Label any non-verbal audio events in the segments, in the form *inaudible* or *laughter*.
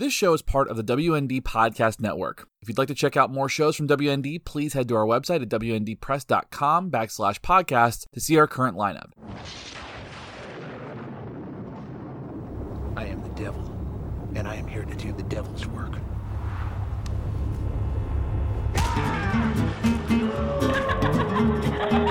This show is part of the WND Podcast Network. If you'd like to check out more shows from WND, please head to our website at WNDpress.com backslash podcast to see our current lineup. I am the devil, and I am here to do the devil's work. *laughs*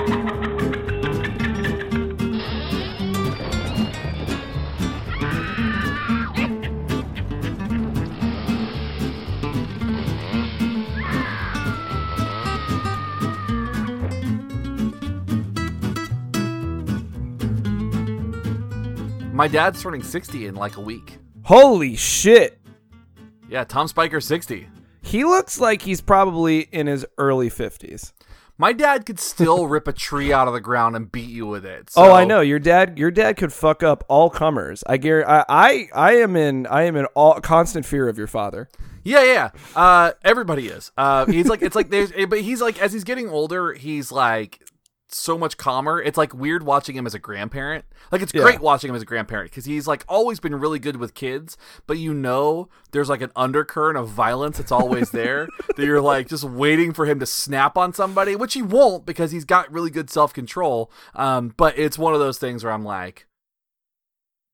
My dad's turning 60 in like a week. Holy shit. Yeah, Tom Spiker 60. He looks like he's probably in his early 50s. My dad could still rip a tree out of the ground and beat you with it. oh, I know. Your dad your dad could fuck up all comers. I guar I, I I am in I am in all constant fear of your father. Yeah, yeah. yeah. Uh, everybody is. Uh, he's like, it's like there's, but he's like, as he's getting older, he's like so much calmer. It's like weird watching him as a grandparent. Like it's Yeah. great watching him as a grandparent because he's like always been really good with kids, but you know there's like an undercurrent of violence that's always there *laughs* that you're like just waiting for him to snap on somebody, which he won't because he's got really good self control. Um, but it's one of those things where I'm like.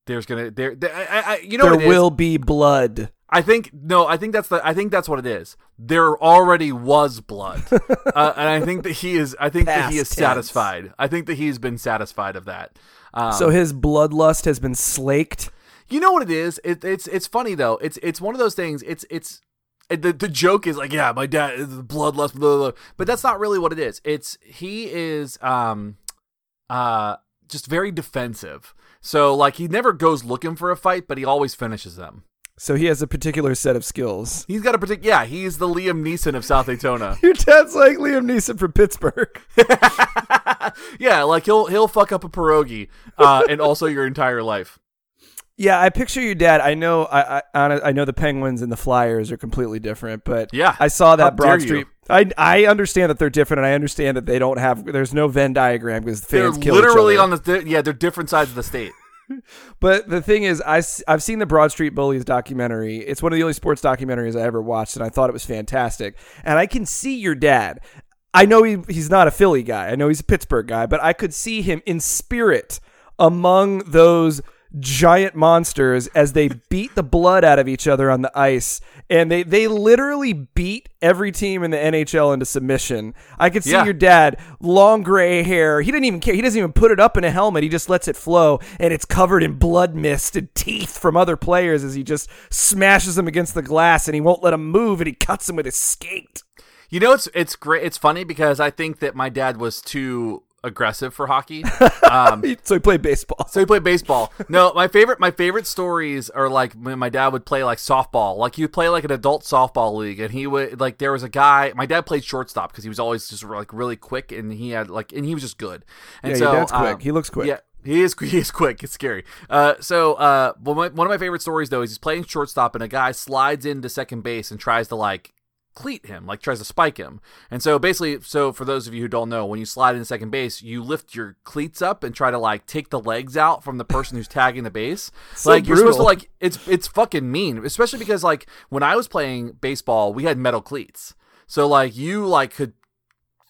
There's gonna there, there I, I, you know there it is? will be blood. I think no. I think that's the. I think that's what it is. There already was blood, *laughs* uh, and I think that he is. I think that he is tense. satisfied. I think that he's been satisfied of that. Um, so his bloodlust has been slaked. you know what it is? It, it's it's funny though. It's it's one of those things. It's it's it- the the joke is like yeah, my dad is bloodlust, blah, blah, blah. but that's not really what it is. It's he is um uh just very defensive. So like he never goes looking for a fight, but he always finishes them. So he has a particular set of skills. He's got a particular. Yeah, he's the Liam Neeson of South Daytona. *laughs* Your dad's like Liam Neeson from Pittsburgh. *laughs* yeah, like he'll he'll fuck up a pierogi, uh, and also your entire life. Yeah, I picture your dad. I know, I, I, I know the Penguins and the Flyers are completely different, but Yeah. I saw that Broad you. Street. I, I understand that they're different, and I understand that they don't have. There's no Venn diagram because They're fans kill literally on the yeah, they're different sides of the state. *laughs* But the thing is, I, I've seen the Broad Street Bullies documentary. It's one of the only sports documentaries I ever watched, and I thought it was fantastic. And I can see your dad. I know he, he's not a Philly guy. I know he's a Pittsburgh guy, but I could see him in spirit among those giant monsters as they beat the blood out of each other on the ice. And they, they literally beat every team in the NHL into submission. I could see Yeah. your dad, long gray hair. He didn't even care. He doesn't even put it up in a helmet. He just lets it flow, and it's covered in blood mist and teeth from other players as he just smashes them against the glass, and he won't let them move, and he cuts them with his skate. You know, it's it's great. It's funny because I think that my dad was too aggressive for hockey. *laughs* Um, *laughs* So he played baseball. So he played baseball. No, my favorite my favorite stories are like when my dad would play like softball. Like he would play like an adult softball league, and he would like there was a guy. My dad played shortstop because he was always just like really quick, and he had like and he was just good. And Yeah, so your dad's quick. um, He looks quick. Yeah. He is *laughs* he is quick. It's scary. Uh, so uh, one of my favorite stories though is he's playing shortstop and a guy slides into second base and tries to like cleat him, like tries to spike him. And so basically, so for those of you who don't know, when you slide into second base, you lift your cleats up and try to like take the legs out from the person who's tagging the base. *laughs* So like you're supposed to like it's it's fucking mean, especially because like when I was playing baseball, we had metal cleats. So like you like could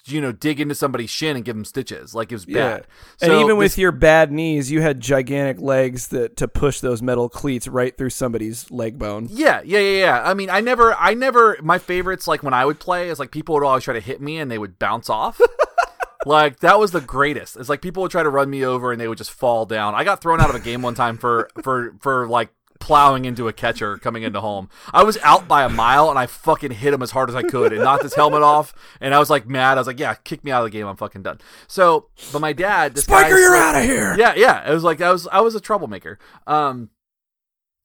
you know dig into somebody's shin and give them stitches. Like it was bad. and So even with this- your bad knees, you had gigantic legs that to push those metal cleats right through somebody's leg bone. Yeah, yeah, yeah, yeah. I mean, I never, I never. My favorites, like when I would play, is like people would always try to hit me and they would bounce off. *laughs* like that was the greatest. It's like people would try to run me over and they would just fall down. I got thrown out of a game one time for for for like plowing into a catcher coming into home. I was out by a mile and I fucking hit him as hard as I could and knocked his helmet off. And I was like mad. I was like, yeah, kick me out of the game. I'm fucking done. So, but my dad, this Spiker, you're slipped- out of here. yeah, yeah. It was like I was I was a troublemaker. Um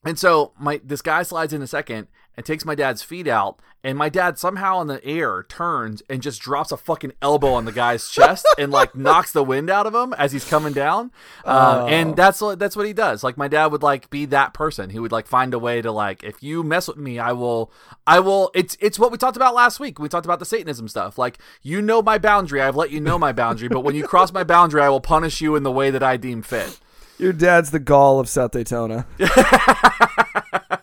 and so my this guy slides in a second and takes my dad's feet out, and my dad somehow in the air turns and just drops a fucking elbow on the guy's chest and like *laughs* knocks the wind out of him as he's coming down. Um, and that's what that's what he does. Like my dad would like be that person. He would like find a way to like if you mess with me, I will I will it's it's what we talked about last week. We talked about the Satanism stuff. Like you know my boundary, I've let you know my boundary, but when you cross my boundary, I will punish you in the way that I deem fit. Your dad's the gall of South Daytona. *laughs*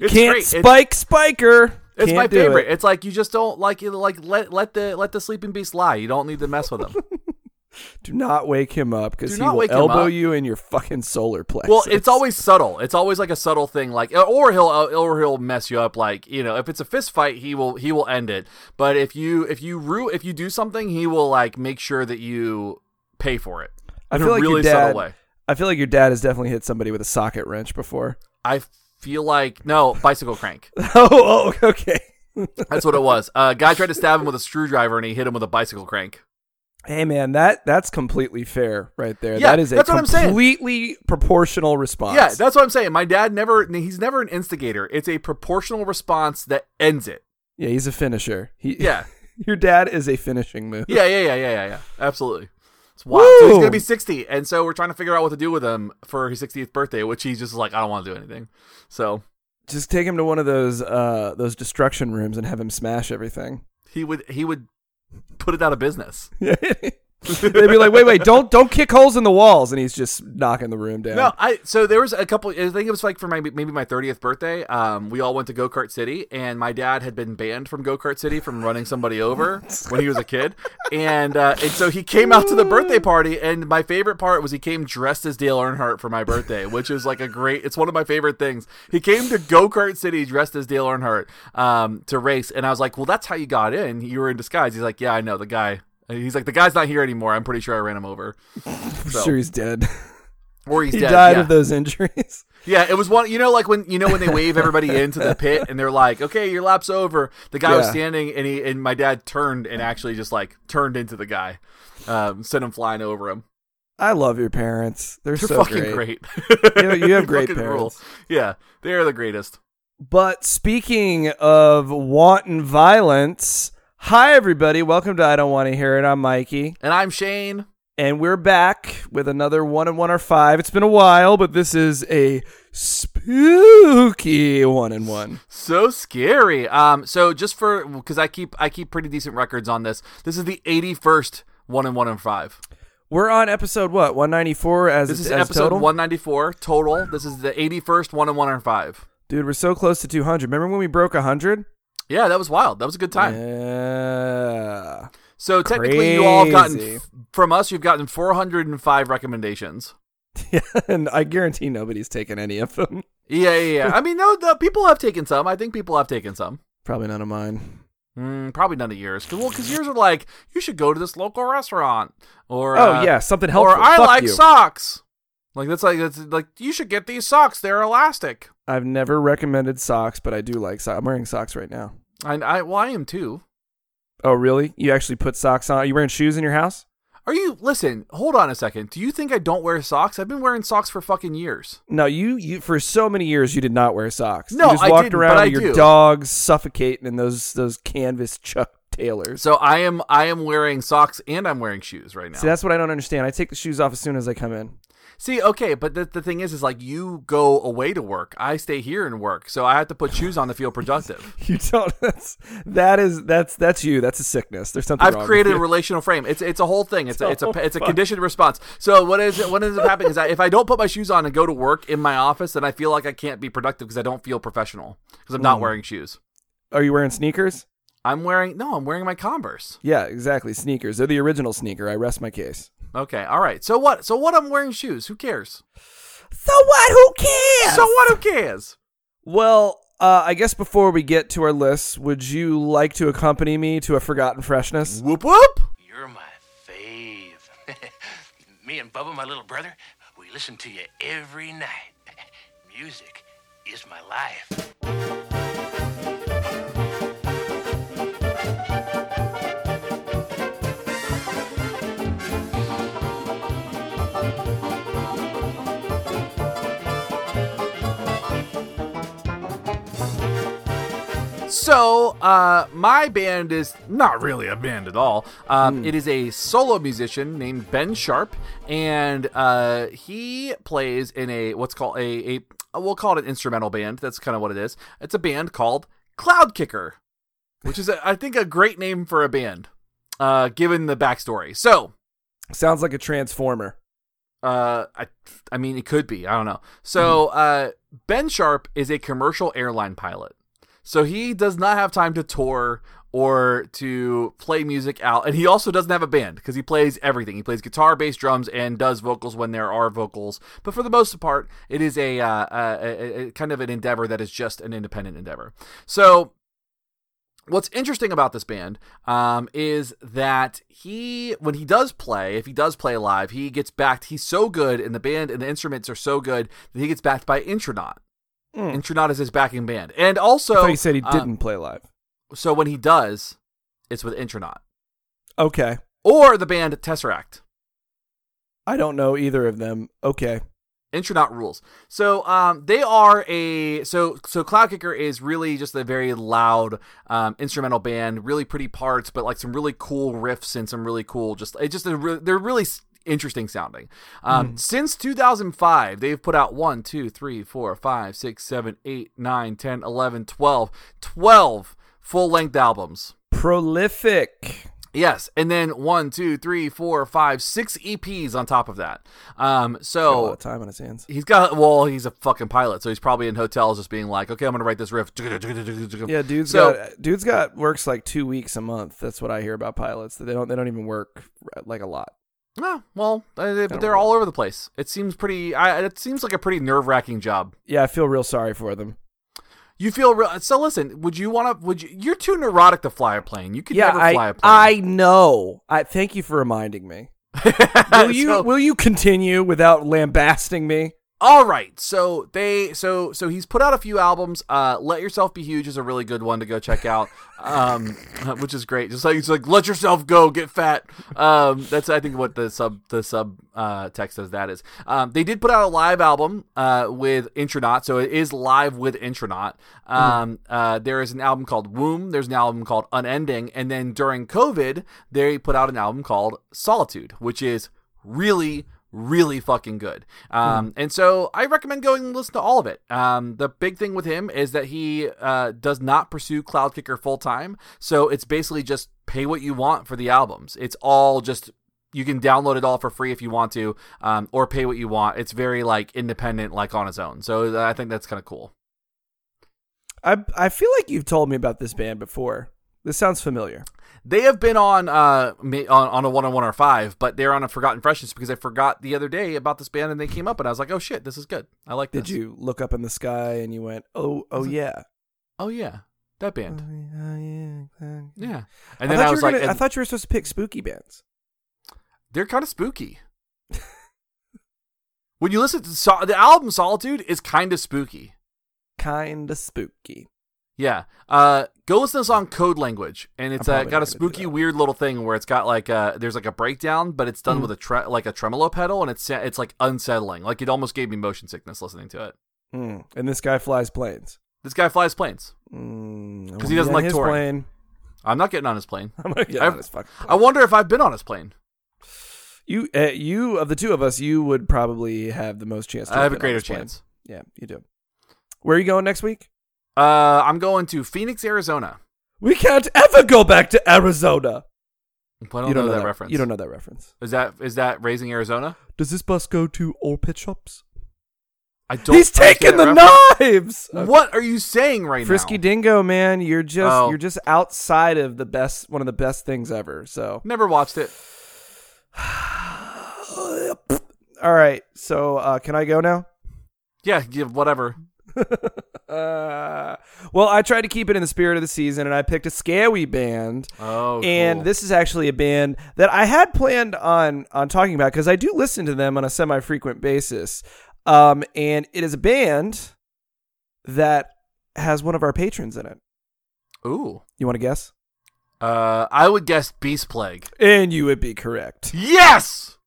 It's Can't great. It's- spike spiker. It's Can't my favorite. it. It's like you just don't like you like let let the let the sleeping beast lie. You don't need to mess with him. *laughs* Do not wake him up because he will elbow you in your fucking solar plexus. well, it's always subtle. It's always like a subtle thing, like or he'll uh, or he'll mess you up. Like you know, if it's a fist fight, he will he will end it. But if you if you ru- if you do something, he will like make sure that you pay for it. I feel like your really dad. subtle way. I feel like your dad has definitely hit somebody with a socket wrench before. I feel like no bicycle crank. *laughs* oh, oh, okay. *laughs* That's what it was. A guy tried to stab him with a screwdriver, and he hit him with a bicycle crank. Hey man, that that's completely fair right there. Yeah, that is a that's what I'm saying. completely proportional response. Yeah, that's what I'm saying. My dad never he's never an instigator. It's a proportional response that ends it. yeah, he's a finisher. He, Yeah. *laughs* your dad is a finishing move. Yeah, yeah, yeah, yeah, yeah, yeah. Absolutely. It's wild. So he's gonna be 60, and so we're trying to figure out what to do with him for his 60th birthday, which he's just like, I don't want to do anything. So Just take him to one of those uh those destruction rooms and have him smash everything. he would he would put it out of business. *laughs* *laughs* They'd be like, wait, wait, don't don't kick holes in the walls, and he's just knocking the room down. No, I so there was a couple. I think it was like for my maybe my thirtieth birthday. Um, we all went to Go Kart City, and my dad had been banned from Go Kart City from running somebody over *laughs* when he was a kid, and uh, and so he came out to the birthday party. And my favorite part was he came dressed as Dale Earnhardt for my birthday, which is like a great. It's one of my favorite things. He came to Go Kart City dressed as Dale Earnhardt um, to race, and I was like, well, that's how you got in. You were in disguise. He's like, yeah, I know the guy. He's like, the guy's not here anymore. I'm pretty sure I ran him over. I'm *laughs* So- sure he's dead. Or he's he dead. died yeah. of those injuries. *laughs* Yeah, it was one. You know, like when you know when they wave everybody into the pit and they're like, "Okay, your lap's over." The guy was standing, and he and my dad turned and actually just like turned into the guy, um, sent him flying over him. I love your parents. They're, They're so fucking great. great. You *laughs* know, you have great parents. Yeah, they are the greatest. But speaking of wanton violence, hi everybody. Welcome to I Don't Want to Hear It. I'm Mikey. And I'm Shane. And we're back with another one and one or five. It's been a while, but this is a spooky one and one. So scary. Um, so just for because I keep I keep pretty decent records on this. This is the 81st one and one and five. We're on episode what? 194 as This is as episode total? 194 total. This is the 81st one and one and five. Dude, we're so close to 200. Remember when we broke 100? Yeah, that was wild. That was a good time. Yeah. So technically, you all have gotten from us. You've gotten 405 recommendations. Yeah, *laughs* and I guarantee nobody's taken any of them. Yeah, yeah, yeah. I mean, no, the people have taken some. I think people have taken some. Probably none of mine. Mm, probably none of yours. Cause, well, because yours are like, you should go to this local restaurant, or Oh uh, yeah, something helpful. or. I Fuck like you. socks. Like that's like that's like you should get these socks. They're elastic. I've never recommended socks, but I do like socks. I'm wearing socks right now. I, I well, I am too. Oh really? You actually put socks on? Are you wearing shoes in your house? Are you? Listen, hold on a second. Do you think I don't wear socks? I've been wearing socks for fucking years. No, you you for so many years you did not wear socks. No, you just I walked didn't, around with your do. dogs suffocating in those those canvas Chuck Taylors. So I am I am wearing socks and I'm wearing shoes right now. See, that's what I don't understand. I take the shoes off as soon as I come in. See, okay, but the, the thing is, is like you go away to work. I stay here and work, so I have to put shoes on to feel productive. *laughs* You don't. That's that is that's that's you. That's a sickness. There's something. I've wrong with created a relational frame. It's it's a whole thing. It's a, it's a it's a conditioned response. So what is what ends up happening is that if I don't put my shoes on and go to work in my office, then I feel like I can't be productive because I don't feel professional because I'm not hmm. wearing shoes. Are you wearing sneakers? I'm wearing no, I'm wearing my Converse. Yeah, exactly. Sneakers. They're the original sneaker. I rest my case. Okay, all right. So what? So what? I'm wearing shoes. Who cares? So what? Who cares? So what? Who cares? Well, uh, I guess before we get to our lists, would you like to accompany me to a forgotten freshness? Whoop whoop. You're my fave. *laughs* Me and Bubba, my little brother, we listen to you every night. Music is my life. So, uh, my band is not really a band at all. Um, It is a solo musician named Ben Sharp, and uh, he plays in a what's called a, a we'll call it an instrumental band. That's kind of what it is. It's a band called Cloud Kicker, which is a, I think a great name for a band, uh, given the backstory. So, Sounds like a transformer. Uh, I, I mean, it could be. I don't know. So, Mm-hmm. uh, Ben Sharp is a commercial airline pilot. So he does not have time to tour or to play music out, and he also doesn't have a band because he plays everything. He plays guitar, bass, drums, and does vocals when there are vocals. But for the most part, it is a, uh, a, a, kind of an endeavor that is just an independent endeavor. So what's interesting about this band um, is that he when he does play if he does play live he gets backed he's so good and the band and the instruments are so good that he gets backed by intronaut Mm. intronaut is his backing band and also I thought said he um, didn't play live. so when he does it's with intronaut Okay. or the band tesseract I don't know either of them. Okay. Intronaut rules. So um, they are a so so Cloud Kicker is really just a very loud um, instrumental band, really pretty parts, but like some really cool riffs and some really cool just it's just a re- they're really interesting sounding. Um, Since 2005, they've put out 1, 2, 3, 4, 5, 6, 7, 8, 9, 10, 11, 12, 12 full length albums. Prolific. Yes, and then one, two, three, four, five, six EPs on top of that. Um, Got a lot so of time on his hands. He's got well, he's a fucking pilot, so he's probably in hotels just being like, okay, I'm gonna write this riff. Yeah, dude's So- got dude's got works like two weeks a month. That's what I hear about pilots. That they don't they don't even work like a lot. Ah, well, uh, they, but they're know. all over the place. It seems pretty. I, it seems like a pretty nerve wracking job. Yeah, I feel real sorry for them. You feel real. So listen, would you want to? Would you? You're too neurotic to fly a plane. You could yeah, never fly a plane. I know. I thank you for reminding me. *laughs* Will you So- will you continue without lambasting me? All right, so they so so he's put out a few albums. Uh, Let Yourself Be Huge is a really good one to go check out, um, *laughs* which is great. Just like he's like, let yourself go, get fat. Um, that's I think what the sub the sub uh, text of that is. Um, they did put out a live album uh, with Intronaut, so it is live with Intronaut. Um, uh, there is an album called Womb. There's an album called Unending, and then during COVID, they put out an album called Solitude, which is really really fucking good. Um, And so I recommend going and listen to all of it. Um, the big thing with him is that he uh, does not pursue Cloud Kicker full time. So it's basically just pay what you want for the albums. It's all just. You can download it all for free if you want to, um, or pay what you want. It's very like independent, like on his own. So I think that's kind of cool. I I feel like you've told me about this band before. This sounds familiar. They have been on uh on, on a one on one or five, but they're on a Forgotten Freshness because I forgot the other day about this band and they came up and I was like, oh shit, this is good. I like This. Did you look up in the sky and you went, "Oh, oh yeah." Oh yeah, that band. Oh, yeah. Yeah, I and then thought I, you was were like, gonna- I thought you were supposed to pick spooky bands. they're kind of spooky. *laughs* when you listen to so- the album Solitude is kind of spooky. Kind of spooky. Yeah, uh, go listen to the song Code Language, and it's uh, got a not gonna do spooky, weird little thing where it's got like uh there's like a breakdown, but it's done Mhm. with a tre- like a tremolo pedal, and it's it's like unsettling. Like it almost gave me motion sickness listening to it. Mm. And this guy flies planes. This guy flies planes. Mm, he doesn't like his touring. Plane. I'm not getting on his plane. *laughs* I'm gonna get I've- on his fucking plane. I wonder if I've been on his plane. You, uh, you of the two of us, you would probably have the most chance. to I have a greater chance. Yeah, you do. Where are you going next week? Uh, I'm going to Phoenix, Arizona. We can't ever go back to Arizona. I don't, you don't know, that, reference. You don't know that reference. Is that is that raising Arizona? Does this bus go to all pet shops? I don't. He's taking the that knives. reference. What are you saying right Frisky now? Frisky Dingo, man, you're just Oh. you're just outside of the best, one of the best things ever. So, Never watched it. *sighs* all right. So, uh, can I go now? Yeah, yeah, whatever. Uh, *laughs* well, I tried to keep it in the spirit of the season, and I picked a scary band. Oh, and cool. this is actually a band that I had planned on on talking about because I do listen to them on a semi frequent basis. Um, and it is a band that has one of our patrons in it. Ooh. You want to guess? Uh, I would guess Beast Plague. And you would be correct. Yes.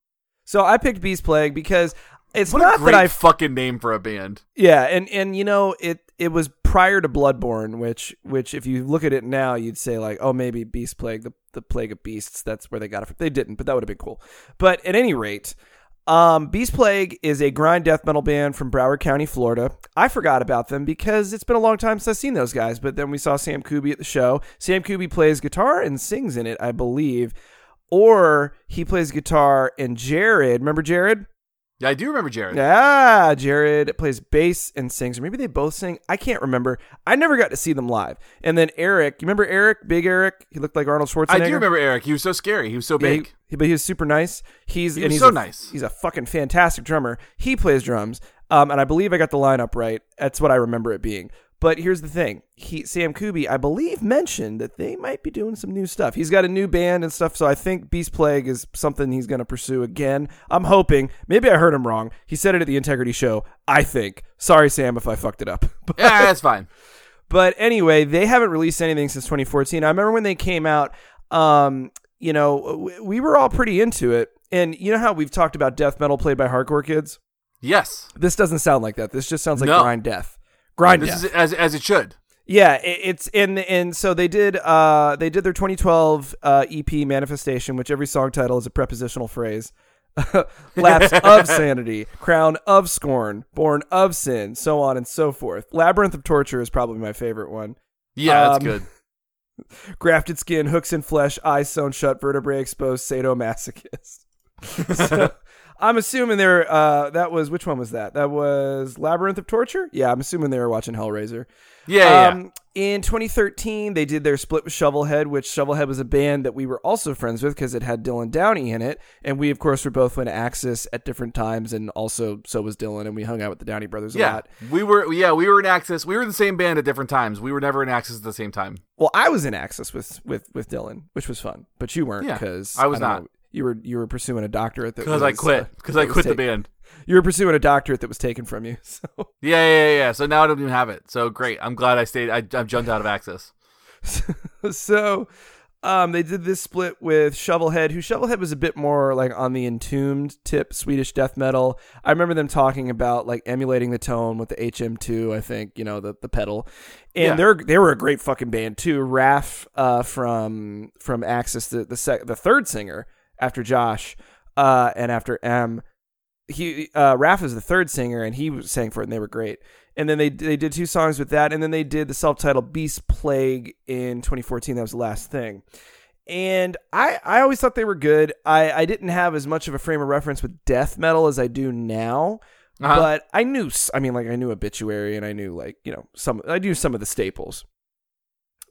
So I picked Beast Plague because it's What not a great that I fucking name for a band. Yeah, and and you know it it was prior to Bloodborne, which which if you look at it now, you'd say like, oh, maybe Beast Plague, the the plague of beasts. That's where they got it. from. They didn't, but that would have been cool. But at any rate, um, Beast Plague is a grind death metal band from Broward County, Florida. I forgot about them because it's been a long time since I've seen those guys. But then we saw Sam Kuby at the show. Sam Kuby plays guitar and sings in it, I believe, or he plays guitar and Jared. Remember Jared? Yeah, I do remember Jared. Yeah, Jared plays bass and sings, or maybe they both sing. I can't remember. I never got to see them live. And then Eric, you remember Eric, Big Eric? He looked like Arnold Schwarzenegger. I do remember Eric. He was so scary. He was so Yeah, big. he- but he was super nice. He's He and he's so a- nice. He's a fucking fantastic drummer. He plays drums, um, and I believe I got the lineup right. That's what I remember it being. But here's the thing: he Sam Kuby, I believe, mentioned that they might be doing some new stuff. He's got a new band and stuff, so I think Beast Plague is something he's going to pursue again. I'm hoping. Maybe I heard him wrong. He said it at the Integrity Show. I think. Sorry, Sam, if I fucked it up. *laughs* But- yeah, that's fine. but anyway, they haven't released anything since 2014. I remember when they came out, um, you know, we were all pretty into it. And you know how we've talked about death metal played by hardcore kids? Yes. This doesn't sound like that. This just sounds like No. grind death. Grind This is as as it should. Yeah, it, it's in and so they did uh they did their 2012 uh EP manifestation, which every song title is a prepositional phrase. *laughs* Lapse *laughs* of sanity, crown of scorn, born of sin, so on and so forth. Labyrinth of torture is probably my favorite one. Yeah, that's Um, good. *laughs* grafted skin, hooks in flesh, eyes sewn shut, vertebrae exposed, sadomasochist. so, I'm assuming they're uh that was which one was that? That was Labyrinth of Torture? Yeah, I'm assuming they were watching Hellraiser. Yeah, yeah, yeah. Um, in 2013, they did their split with Shovelhead, which Shovelhead was a band that we were also friends with because it had Dylan Downey in it, and we of course were both in Axis at different times, and also so was Dylan, and we hung out with the Downey brothers a yeah. lot. We were yeah, we were in Axis. We were in the same band at different times. We were never in Axis at the same time. Well, I was in Axis with with with Dylan, which was fun, but you weren't Yeah, because I was don't not. know, you were you were pursuing a doctorate that Because I was, quit. uh, Because that I quit the band. You were pursuing a doctorate that was taken from you. *laughs* So Yeah, yeah, yeah, yeah. So now I don't even have it. So great. I'm glad I stayed. I, I jumped out of Axis. *laughs* so um, they did this split with Shovelhead, who Shovelhead was a bit more like on the entombed tip Swedish death metal. I remember them talking about like emulating the tone with the HM2, I think, you know, the, the pedal. And Yeah. they're they were a great fucking band too. Raf uh, from from Axis, the the, sec- the third singer after Josh uh, and after M. He uh, Raf is the third singer, and he was sang for it, and they were great. And then they they did two songs with that, and then they did the self titled Beast Plague in 2014. That was the last thing. And I, I always thought they were good. I, I didn't have as much of a frame of reference with death metal as I do now, Uh-huh. but I knew. I mean, like I knew Obituary, and I knew like you know some. I knew some of the staples.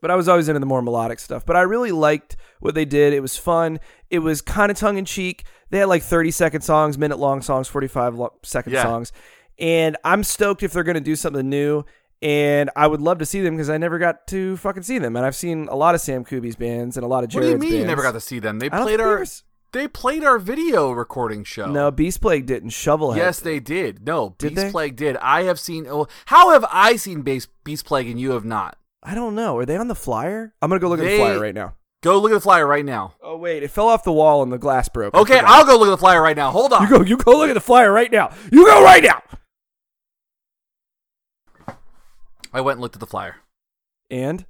But I was always into the more melodic stuff. But I really liked what they did. It was fun. It was kind of tongue in cheek. They had like 30 second songs, minute long songs, 45 lo- second Yeah. songs. And I'm stoked if they're going to do something new. And I would love to see them because I never got to fucking see them. And I've seen a lot of Sam Kuby's bands and a lot of Jared's What do you mean you never got to see them? They played our they played our video recording show. No, Beast Plague didn't. Shovelhead. Yes, they did. No, Did Beast they? Plague did. I have seen. Oh, how have I seen Beast, Beast Plague and you have not? I don't know. Are they on the flyer? I'm going to go look at the They- flyer right now. Go look at the flyer right now. Oh, wait. It fell off the wall and the glass broke. I Okay, forgot. I'll go look at the flyer right now. Hold on. You go. You go look at the flyer right now. You go right now. I went and looked at the flyer. And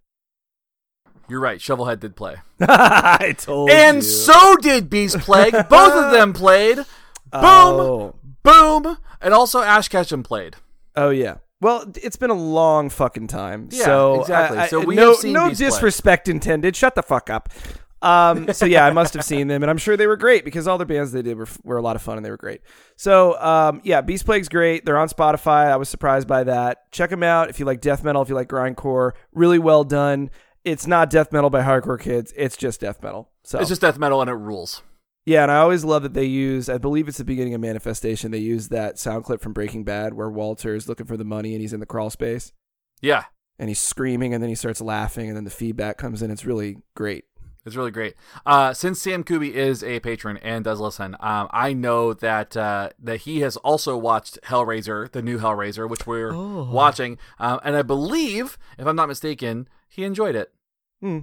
You're right. Shovelhead did play, *laughs* I told and you. so did Beast Plague. *laughs* Both of them played. Boom, Oh. boom, and also Ash Ketchum played. Oh yeah. Well, it's been a long fucking time. Yeah, so exactly. I- I- So we no, no disrespect intended. Shut the fuck up. Um, so yeah, I must have seen them, and I'm sure they were great because all the bands they did were, were a lot of fun and they were great. So um, yeah, Beast Plague's great. They're on Spotify. I was surprised by that. Check them out if you like death metal, if you like grindcore. Really well done. It's not death metal by hardcore kids. It's just death metal. So It's just death metal and it rules. Yeah, and I always love that they use. I believe it's the beginning of Manifestation. They use that sound clip from Breaking Bad where Walter is looking for the money and he's in the crawl space Yeah, and he's screaming and then he starts laughing and then the feedback comes in. It's really great. it's really great. Uh, since Sam Kuby is a patron and does listen, um, I know that uh, that he has also watched Hellraiser, the new Hellraiser, which we're Oh. watching, um, and I believe, if I'm not mistaken, he enjoyed it. Hmm.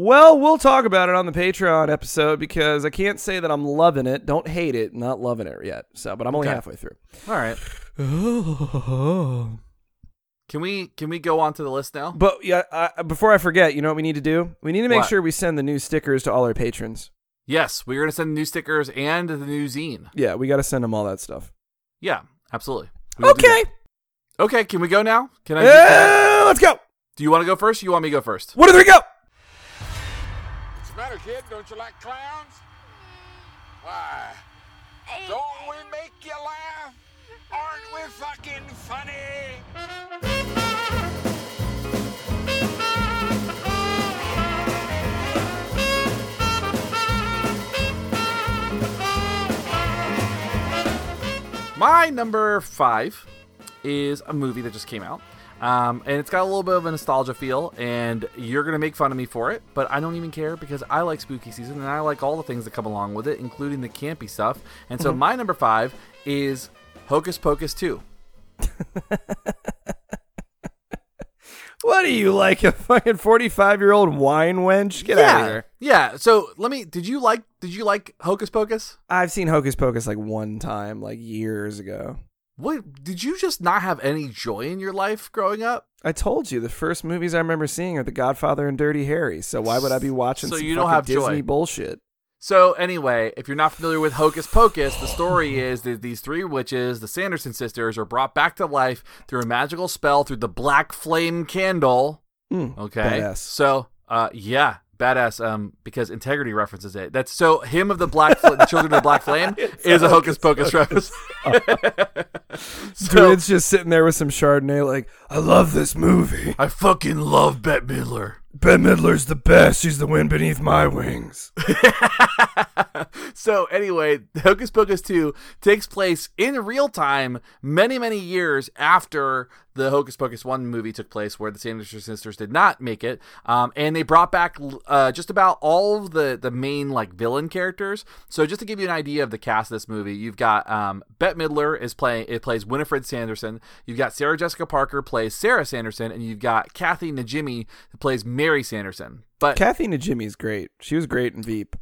Well, we'll talk about it on the Patreon episode because I can't say that I'm loving it. Don't hate it. Not loving it yet. So, but I'm only Okay. halfway through. All right. *sighs* Can we can we go on to the list now? But yeah, I, before I forget, you know what we need to do? We need to make What? sure we send the new stickers to all our patrons. Yes, we're gonna send the new stickers and the new zine. Yeah, we got to send them all that stuff. Yeah, absolutely. We do Okay. Okay, can we go now? Can I? Uh, let's go. do you want to go first? Or you want me to go first? One, two, three, go. Matter, kid? Don't you like clowns? Why? Don't we make you laugh? Aren't we fucking funny? My number five is a movie that just came out. Um, and it's got a little bit of a nostalgia feel, and you're gonna make fun of me for it, but I don't even care because I like spooky season and I like all the things that come along with it, including the campy stuff. And so *laughs* my number five is Hocus Pocus 2. *laughs* What are you like a fucking forty-five year old wine wench? Get out of yeah, here. yeah. So let me. Did you like? Did you like Hocus Pocus? I've seen Hocus Pocus like one time, like years ago. What? Did you just not have any joy in your life growing up? I told you the first movies I remember seeing are The Godfather and Dirty Harry. So why would I be watching So you don't have Disney joy. bullshit? So anyway, if you're not familiar with Hocus Pocus, the story is that these three witches, the Sanderson sisters, are brought back to life through a magical spell through the black flame candle. Mm, Okay. badass. So, uh, yeah, badass. Um, because integrity references it. That's so him of the black, Fl- the children of the black flame *laughs* is a Hocus Pocus reference. *laughs* so, Druid's just sitting there with some Chardonnay, like, I love this movie. I fucking love Bette Midler. Bette Midler's the best. She's the wind beneath my wings. *laughs* so anyway, Hocus Pocus 2 takes place in real time many, many years after the Hocus Pocus 1 movie took place where the Sanderson sisters did not make it. Um, and they brought back uh, just about all of the, the main like villain characters. So just to give you an idea of the cast of this movie, you've got um, Bette Midler is playing it plays Winifred Sanderson. You've got Sarah Jessica Parker plays Sarah Sanderson, and you've got Kathy Najimy who plays Mary Sanderson. But Kathy Najimy's great. She was great in Veep.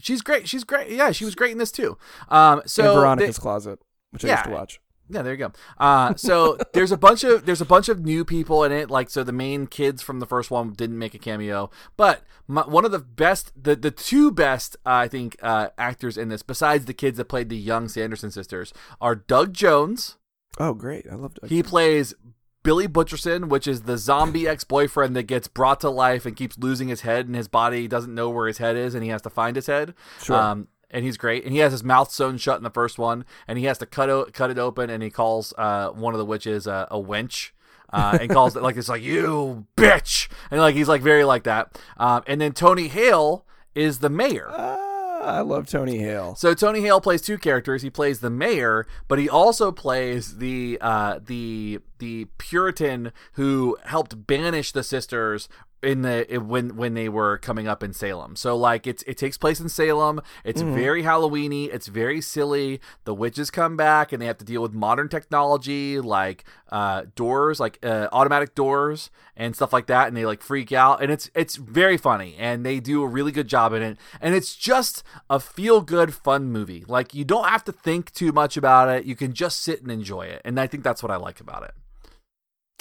She's great. She's great. Yeah, she was great in this too. Um, so and Veronica's they- Closet, which I Yeah. used to watch. Yeah, there you go. Uh, so there's a bunch of there's a bunch of new people in it. Like so, the main kids from the first one didn't make a cameo, but my, one of the best, the the two best, uh, I think, uh, actors in this, besides the kids that played the young Sanderson sisters, are Doug Jones. Oh, great. I loved it. He plays Billy Butcherson, which is the zombie ex boyfriend that gets brought to life and keeps losing his head, and his body doesn't know where his head is, and he has to find his head. Sure. Um, and he's great, and he has his mouth sewn shut in the first one, and he has to cut o- cut it open, and he calls uh, one of the witches uh, a wench. uh, and calls it like it's like you bitch, and like he's like very like that. Um, and then Tony Hale is the mayor. Ah, I love Tony Hale. So Tony Hale plays two characters. He plays the mayor, but he also plays the uh, the the Puritan who helped banish the sisters in the when when they were coming up in Salem. So like it's it takes place in Salem. It's very Halloweeny. It's very silly. The witches come back and they have to deal with modern technology like uh, doors, like uh, automatic doors and stuff like that, and they like freak out. And it's it's very funny, and they do a really good job in it. And it's just a feel good, fun movie. Like you don't have to think too much about it. You can just sit and enjoy it. And I think that's what I like about it.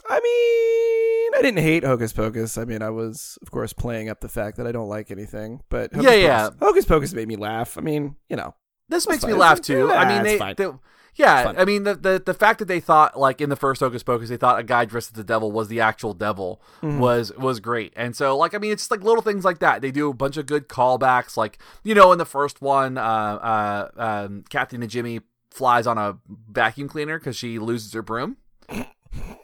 I mean, I didn't hate Hocus Pocus. I mean, I was, of course, playing up the fact that I don't like anything. But Hocus Yeah, yeah. Pocus, Hocus Pocus made me laugh. I mean, you know, This makes me laugh too. I mean, they, they yeah. I mean the, the the fact that they thought like in the first Hocus Pocus they thought a guy dressed as the devil was the actual devil Mm-hmm. was was great. And so like I mean it's just like little things like that. They do a bunch of good callbacks. Like you know in the first one, uh, uh, um, Kathy Najimy flies on a vacuum cleaner because she loses her broom.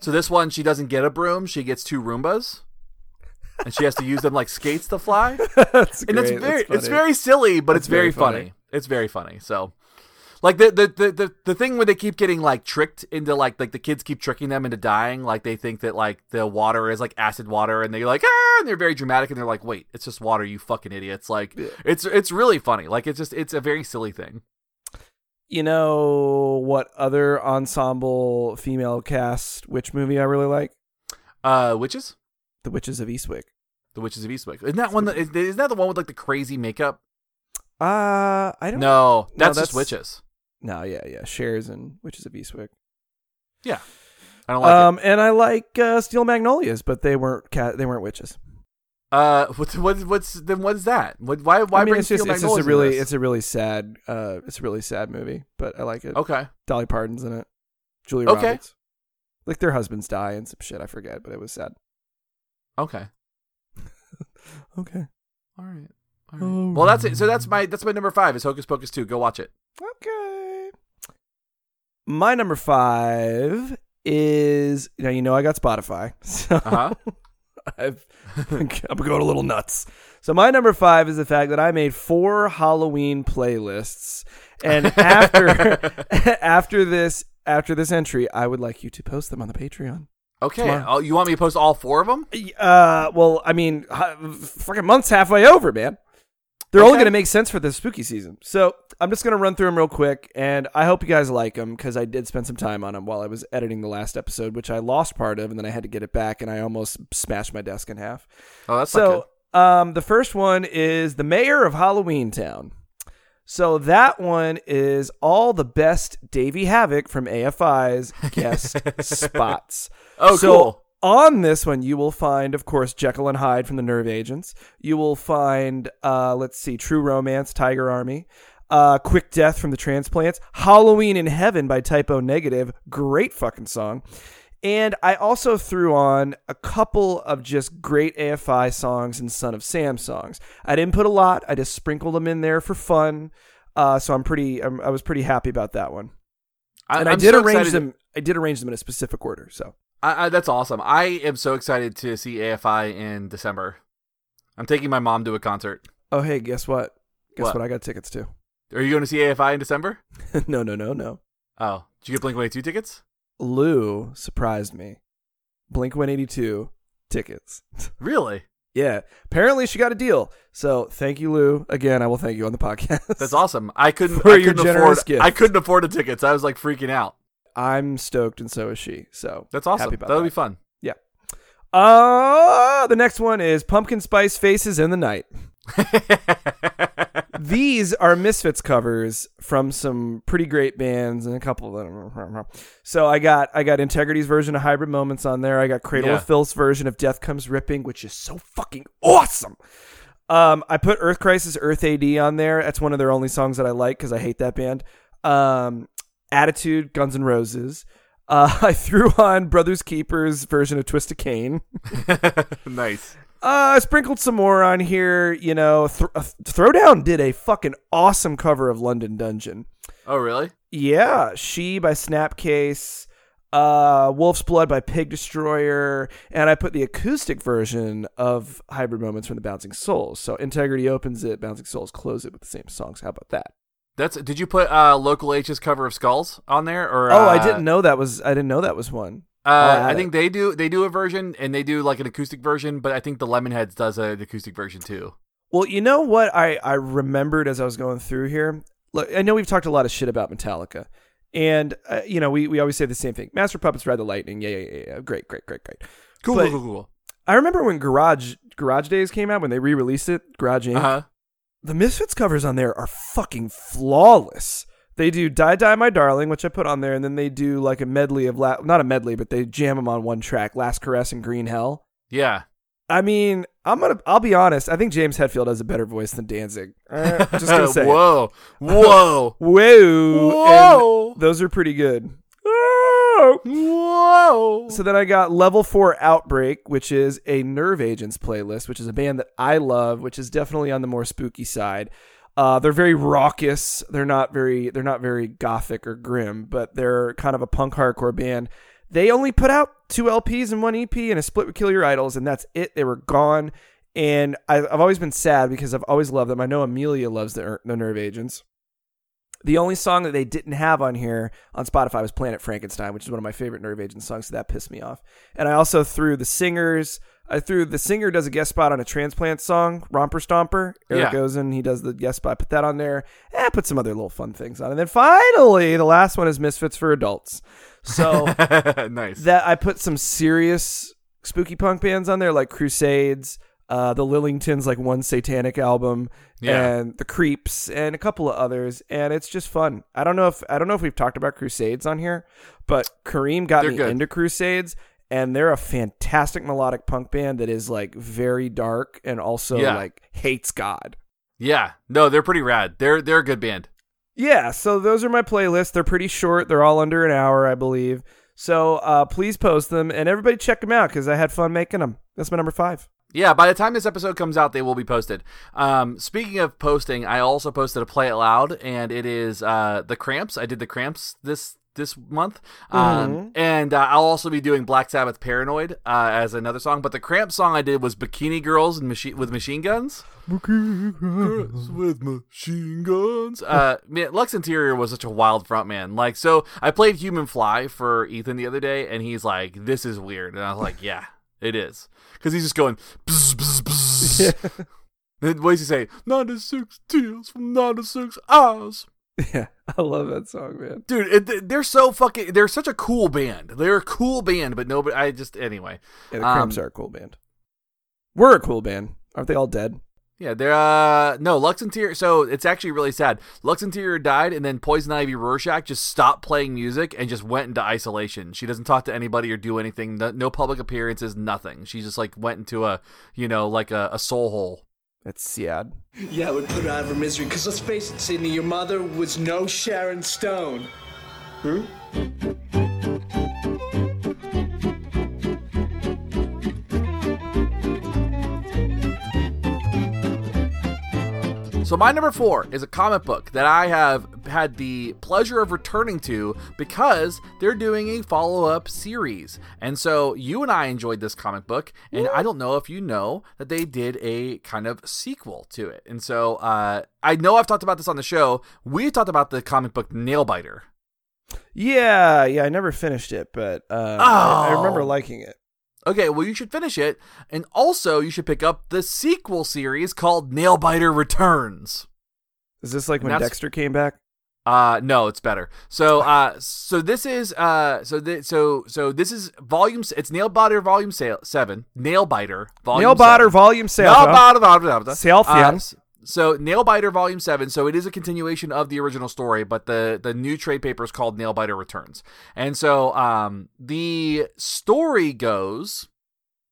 So this one she doesn't get a broom; she gets two Roombas. And she has to use them like skates to fly *laughs* that's and great. it's very it's very silly, but That's it's very, very funny. funny. It's very funny. So, like the, the the the the thing where they keep getting like tricked into like like the kids keep tricking them into dying, like they think that like the water is like acid water, and they're like ah, and they're very dramatic, and they're like, wait, it's just water, you fucking idiots. Like it's it's really funny. Like it's just it's a very silly thing. You know what other ensemble female cast witch movie I really like? Uh, witches, The Witches of Eastwick. the witches of Eastwick. Isn't that one that is, isn't that the one with like the crazy makeup? Uh, I don't No, that's that's- just witches. No, yeah, yeah. Cher's and Witches of Eastwick. Yeah, I don't like it. Um, and I like uh, Steel Magnolias, but they weren't cat. They weren't witches. Uh, *laughs* what's what's what's then what is that? What, why why I mean, bring it's just Steel it's just a really it's a really sad uh it's a really sad movie, but I like it. okay. Dolly Parton's in it. Julia Okay. Roberts. Like their husbands die and some shit. I forget, but it was sad. Okay. *laughs* Okay. All right. Well, that's it. So that's my that's my number five. Is Hocus Pocus two. Go watch it. Okay. My number five is now you know I got Spotify, *laughs* so Uh huh. I've *laughs* I'm going a little nuts. So my number five is the fact that I made four Halloween playlists, and after *laughs* *laughs* after this after this entry, I would like you to post them on the Patreon. Okay. Oh, you want me to post all four of them? Uh, well, I mean, fucking month's halfway over, man. They're only going to make sense for the spooky season. So I'm just going to run through them real quick, and I hope you guys like them because I did spend some time on them while I was editing the last episode, which I lost part of, and then I had to get it back, and I almost smashed my desk in half. Oh, that's. So, um, the first one is the mayor of Halloween Town. So that one is all the best Davey Havoc from AFI's guest *laughs* spots. Oh, so cool. On this one, you will find, of course, Jekyll and Hyde from the Nerve Agents. You will find, uh, let's see, True Romance, Tiger Army. Uh, Quick Death from the Transplants. Halloween in Heaven by Type O Negative. Great fucking song. And I also threw on a couple of just great AFI songs and Son of Sam songs. I didn't put a lot. I just sprinkled them in there for fun. Uh, so I'm pretty. I'm, I was pretty happy about that one. And I I'm did so arrange them. I did arrange them in a specific order. So I, I, that's awesome. I am so excited to see AFI in December. I'm taking my mom to a concert. Oh, hey, guess what? Guess what, What? I got tickets to? Are you going to see AFI in December? *laughs* no, no, no, no. Oh, did you get Blink 182 tickets? Lou surprised me. Blink 182 tickets. *laughs* Really? yeah. Apparently she got a deal. So thank you, Lou. Again, I will thank you on the *laughs* podcast. That's awesome. I couldn't. For I your couldn't generous afford. gift. I couldn't afford the tickets. I was like freaking out. I'm stoked and so is she. So That's awesome. That'll that. be fun. Yeah. Uh, the next one is Pumpkin Spice Faces in the Night. *laughs* These are Misfits covers from some pretty great bands and a couple of them. So I got I got Integrity's version of Hybrid Moments on there. I got Cradle Yeah. of Filth's version of Death Comes Ripping, which is so fucking awesome. Um, I put Earth Crisis Earth AD on there. That's one of their only songs that I like because I hate that band. Um, Attitude Guns N' Roses. Uh, *laughs* I threw on Brothers Keepers version of Twist of Cain. *laughs* nice. Uh, I sprinkled some more on here. You know, Th- uh, Throwdown did a fucking awesome cover of London Dungeon. Oh, really? Yeah, She by Snapcase, uh, Wolf's Blood by Pig Destroyer, and I put the acoustic version of Hybrid Moments from the Bouncing Souls. So Integrity opens it, Bouncing Souls close it with the same songs. How about that? That's. Did you put uh, local H's cover of Skulls on there? Or Oh, I uh, didn't know that was I didn't know that was one. Uh, I think they do. They do a version, and they do like an acoustic version. But I think the Lemonheads does a, an acoustic version too. Well, you know what I, I remembered as I was going through here? Look, I know we've talked a lot of shit about Metallica. And, uh, you know, we, we always say the same thing. Master Puppets Ride the Lightning. Yeah, yeah, yeah, yeah. Great, great, great, great. Cool, But- cool, cool, cool. I remember when Garage Garage Days came out, when they re released it, Garage Inc. Uh huh. The Misfits covers on there are fucking flawless. They do Die Die My Darling, which I put on there, and then they do like a medley of, la- not a medley, but they jam them on one track Last Caress and Green Hell. Yeah. I mean, I'm gonna. I'll be honest. I think James Hetfield has a better voice than Danzig. Uh, just gonna *laughs* say. Whoa. Whoa. *laughs* Whoa! Whoa. Those are pretty good. Whoa. So then I got Level 4 Outbreak, which is a Nerve Agents playlist, which is a band that I love, which is definitely on the more spooky side. Uh, they're very raucous. They're not very they're not very gothic or grim, but they're kind of a punk hardcore band. They only put out two LPs and one EP and a split with Kill Your Idols, and that's it. They were gone. And I, I've always been sad because I've always loved them. I know Amelia loves the, the Nerve Agents. The only song that they didn't have on here on Spotify was Planet Frankenstein, which is one of my favorite Nerve Agent songs, so that pissed me off. And I also threw the singers. I threw the singer does a guest spot on a transplant song, Romper Stomper. Eric Yeah. goes in, he does the guest spot. Put that on there. Eh, put some other little fun things on. And then finally, the last one is Misfits for Adults. So *laughs* nice. that I put some serious spooky punk bands on there, like Crusades, uh, the Lillingtons, like one Satanic album, Yeah. and the Creeps, and a couple of others, and it's just fun. I don't know if I don't know if we've talked about Crusades on here, but Kareem got They're me good. into Crusades. And they're a fantastic melodic punk band that is like very dark and also Yeah. like hates God. yeah. No, they're pretty rad. They're they're a good band. Yeah, so those are my playlists. They're pretty short. They're all under an hour, I believe. So uh, please post them and everybody check them out because I had fun making them. That's my number five. Yeah, by the time this episode comes out, they will be posted. Um, speaking of posting, I also posted a play it loud, and it is uh, the Cramps. I did the Cramps this this month, um, and uh, I'll also be doing Black Sabbath "Paranoid" uh, as another song. But the Cramps song I did was "Bikini Girls and Machi- with Machine Guns." Bikini Girls with machine guns. Uh, man, Lux Interior was such a wild frontman. Like, so I played Human Fly for Ethan the other day, and he's like, "This is weird," and I was like, "Yeah, it is," because he's just going. Bzz, bzz, bzz. *laughs* Then what does he say? Ninety six tears from ninety six eyes. Yeah, I love that song, man. Dude, it, they're so fucking. They're such a cool band. They're a cool band, but nobody. I just anyway. Yeah, the Cramps Um, are a cool band. We're a cool band. Aren't they all dead? Yeah, they're uh no Lux Interior. So it's actually really sad. Lux Interior died, and then Poison Ivy Rorschach just stopped playing music and just went into isolation. She doesn't talk to anybody or do anything. No, no public appearances. Nothing. She just like went into a you know like a, a soul hole. That's sad. Yeah, it would put her out of her misery. Because let's face it, Sydney, your mother was no Sharon Stone. So my number four is a comic book that I have had the pleasure of returning to because they're doing a follow-up series. And so you and I enjoyed this comic book, and I don't know if you know that they did a kind of sequel to it. And so uh, I know I've talked about this on the show. We talked about the comic book Nailbiter. Yeah, yeah. I never finished it, but uh, I, I remember Oh. liking it. Okay, well you should finish it, and also you should pick up the sequel series called Nailbiter Returns. Is this like when Dexter came back? Uh no, it's better. So uh so this is uh so th- so so this is volume it's Nailbiter volume sa- 7. Nailbiter volume Nailbiter 7. Volume Seven. Nailbiter volume 7. Uh, so Nailbiter volume 7. So it is a continuation of the original story, but the the new trade paper is called Nailbiter Returns. And so um the story goes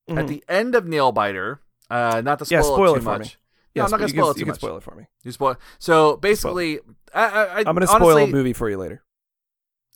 at the end of Nailbiter, uh not to spoil, Mm-hmm. Yeah, spoil it it too for much. me. No, I'm not gonna spoil can, it too you can spoil it for me. You spoil. So basically, I, I, I, I'm going to honestly, spoil a movie for you later.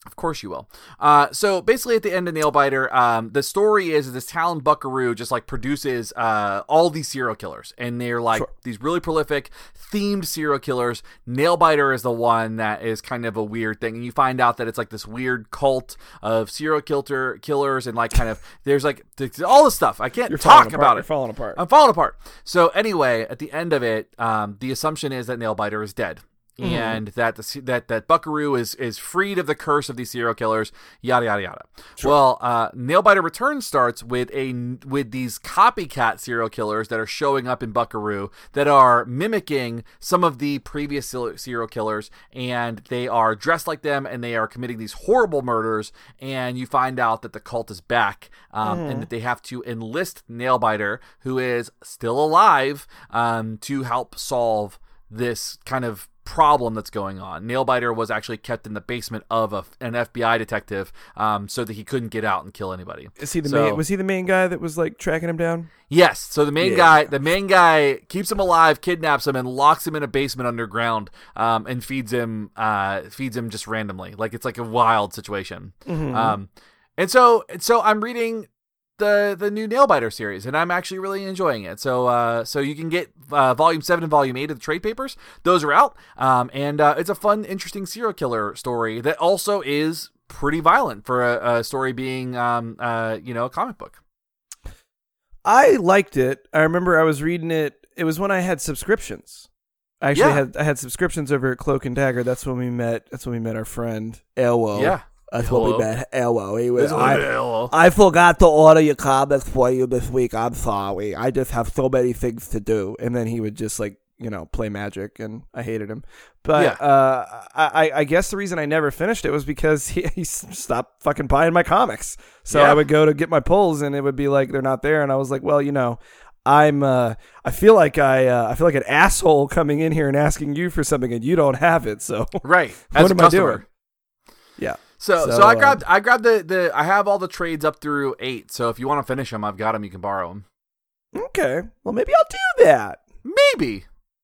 Of course you will. Uh, so basically, at the end of Nailbiter, um, the story is this town Buckaroo just like produces uh, all these serial killers, and they're like Sure. these really prolific themed serial killers. Nailbiter is the one that is kind of a weird thing, and you find out that it's like this weird cult of serial killer killers, and like kind of *laughs* there's like all this stuff. I can't You're talk apart. about You're it. falling apart. I'm falling apart. So anyway, at the end of it, um, the assumption is that Nailbiter is dead. And that the, that that Buckaroo is is freed of the curse of these serial killers, yada yada yada. Well, uh, Nailbiter Return starts with a with these copycat serial killers that are showing up in Buckaroo that are mimicking some of the previous serial killers, and they are dressed like them, and they are committing these horrible murders. And you find out that the cult is back, um, and that they have to enlist Nailbiter, who is still alive, um, to help solve this kind of problem that's going on. Nailbiter was actually kept in the basement of a, an FBI detective, um, so that he couldn't get out and kill anybody. Is he the So- main? Was he the main guy that was like tracking him down? Yes. So the main Yeah. guy, the main guy keeps him alive, kidnaps him, and locks him in a basement underground, um, and feeds him, uh, feeds him just randomly. Like it's like a wild situation. Mm-hmm. Um, and so, and so I'm reading the the new Nailbiter series, and I'm actually really enjoying it. So, uh, so you can get uh, volume seven and volume eight of the trade papers; those are out. Um, and uh, it's a fun, interesting serial killer story that also is pretty violent for a, a story being, um, uh, you know, a comic book. I liked it. I remember I was reading it. It was when I had subscriptions. I actually Yeah. had I had subscriptions over at Cloak and Dagger. That's when we met. That's when we met our friend Elwo. Yeah. That's we Hello. met Elwo. He was. That's what I, hello. I forgot to order your comics for you this week. I'm sorry. I just have so many things to do. And then he would just like you know play magic, and I hated him. But Yeah. uh, I, I guess the reason I never finished it was because *laughs* he, he stopped fucking buying my comics. So Yeah. I would go to get my pulls, and it would be like they're not there, and I was like, well, you know. I'm uh I feel like I uh, I feel like an asshole coming in here and asking you for something and you don't have it. So Right. *laughs* What As a am I customer. doing? yeah. So, so, So, I uh, grabbed, I grabbed the, the, I have all the trades up through eight. So if you want to finish them, I've got them. You can borrow them. Okay. Well, maybe I'll do that. Maybe.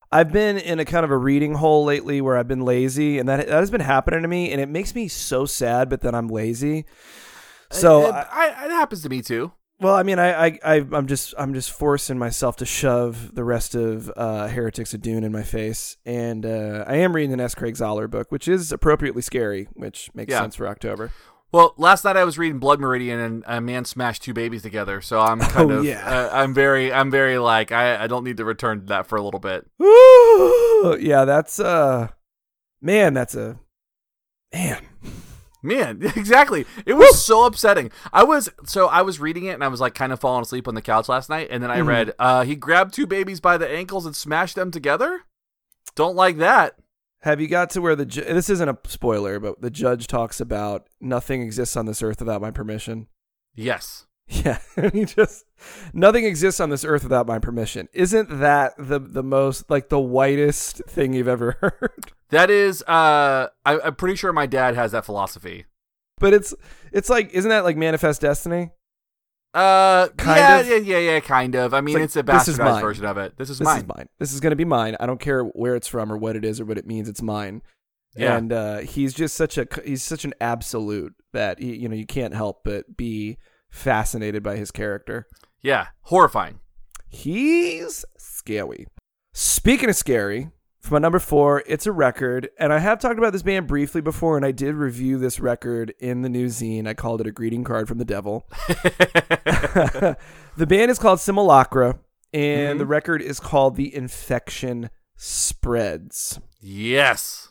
I've been in a kind of a reading hole lately where I've been lazy, and that that has been happening to me, and it makes me so sad. But then I'm lazy, so It- I, I, it happens to me too. Well, I mean, I, I, I, I'm just, I'm just forcing myself to shove the rest of uh, Heretics of Dune in my face, and uh, I am reading an S. Craig Zahler book, which is appropriately scary, which makes Yeah. sense for October. Well, last night I was reading Blood Meridian, and a man smashed two babies together. So I'm *laughs* kind Oh, of, yeah. uh, I'm very, I'm very like, I, I don't need to return to that for a little bit. Ooh, yeah, that's uh, man, that's a man. Man, *laughs* exactly. It was so upsetting. I was so I was reading it and I was like kind of falling asleep on the couch last night, and then I Mhm. read uh he grabbed two babies by the ankles and smashed them together. Don't like that. Have you got to where the ju- this isn't a spoiler, but the judge talks about nothing exists on this earth without my permission. Yes. *laughs* Yeah, he just nothing exists on this earth without my permission. Isn't that the the most like the whitest thing you've ever *laughs* heard? That is uh I, I'm pretty sure my dad has that philosophy. But it's it's like isn't that like manifest destiny? Uh Kind yeah, of? yeah, yeah, yeah, kind of. I mean like, it's a bastardized version of it. This is mine. This mine. is mine. This is gonna be mine. I don't care where it's from or what it is or what it means. It's mine. Yeah. And uh, he's just such a he's such an absolute that he, you know you can't help but be fascinated by his character. Yeah. Horrifying. He's scary. Speaking of scary, for my number four, it's a record, and I have talked about this band briefly before, and I did review this record in the new zine. I called it a greeting card from the devil. *laughs* the band is called Simulacra, and Mhm. the record is called The Infection Spreads. yes.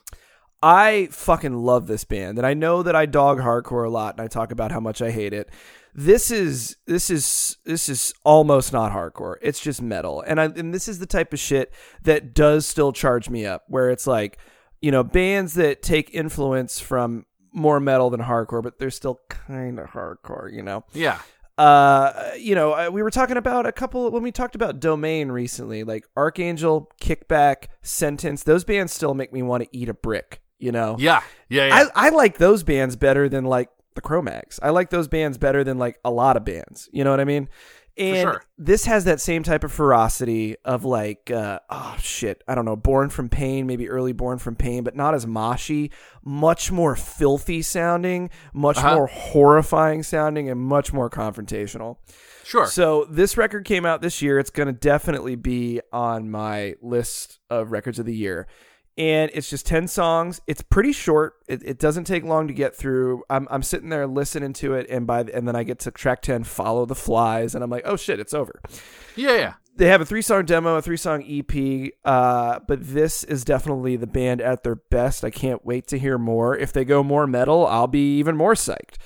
I fucking love this band, and I know that I dog hardcore a lot, and I talk about how much I hate it. This is this is this is almost not hardcore. It's just metal, and I and this is the type of shit that does still charge me up. Where it's like, you know, bands that take influence from more metal than hardcore, but they're still kind of hardcore. You know, Yeah. uh, you know, uh, we were talking about a couple when we talked about Domain recently, like Arkangel, Kickback, Sentence. Those bands still make me want to eat a brick. You know, Yeah. Yeah, yeah. I, I like those bands better than like the Cro-Mags. I like those bands better than like a lot of bands. You know what I mean? And sure. this has that same type of ferocity of like, uh, oh shit, I don't know, Born from Pain, maybe early Born from Pain, but not as moshy, much more filthy sounding, much Uh-huh. more horrifying sounding, and much more confrontational. sure. So this record came out this year. It's going to definitely be on my list of records of the year. And it's just 10 songs. It's pretty short. It, it doesn't take long to get through. I'm, I'm sitting there listening to it and by the, and then I get to track 10 Follow the Flies and I'm like, "Oh shit, it's over." yeah, yeah. They have a three-song demo, a three-song EP, uh, but this is definitely the band at their best. I can't wait to hear more. If they go more metal, I'll be even more psyched.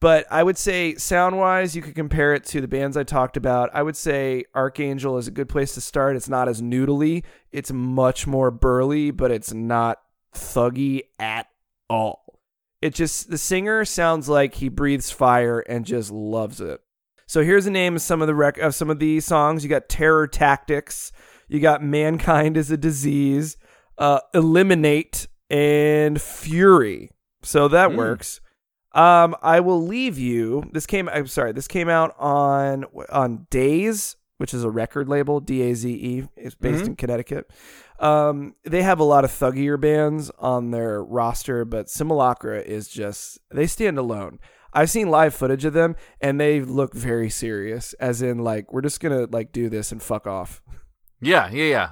But I would say sound wise, you could compare it to the bands I talked about. I would say Arkangel is a good place to start. It's not as noodly, it's much more burly, but it's not thuggy at all. It just, the singer sounds like he breathes fire and just loves it. So here's the name of some of the rec- of some of the songs. You got Terror Tactics, you got Mankind is a Disease, uh, Eliminate, and Fury. So that Mm. works. Um, I will leave you. This came. I'm sorry. This came out on on Daze, which is a record label. D A Z E. It's based Mhm. in Connecticut. Um, they have a lot of thuggier bands on their roster, but Simulacra is just they stand alone. I've seen live footage of them, and they look very serious. As in, like we're just gonna like do this and fuck off. Yeah, yeah, yeah.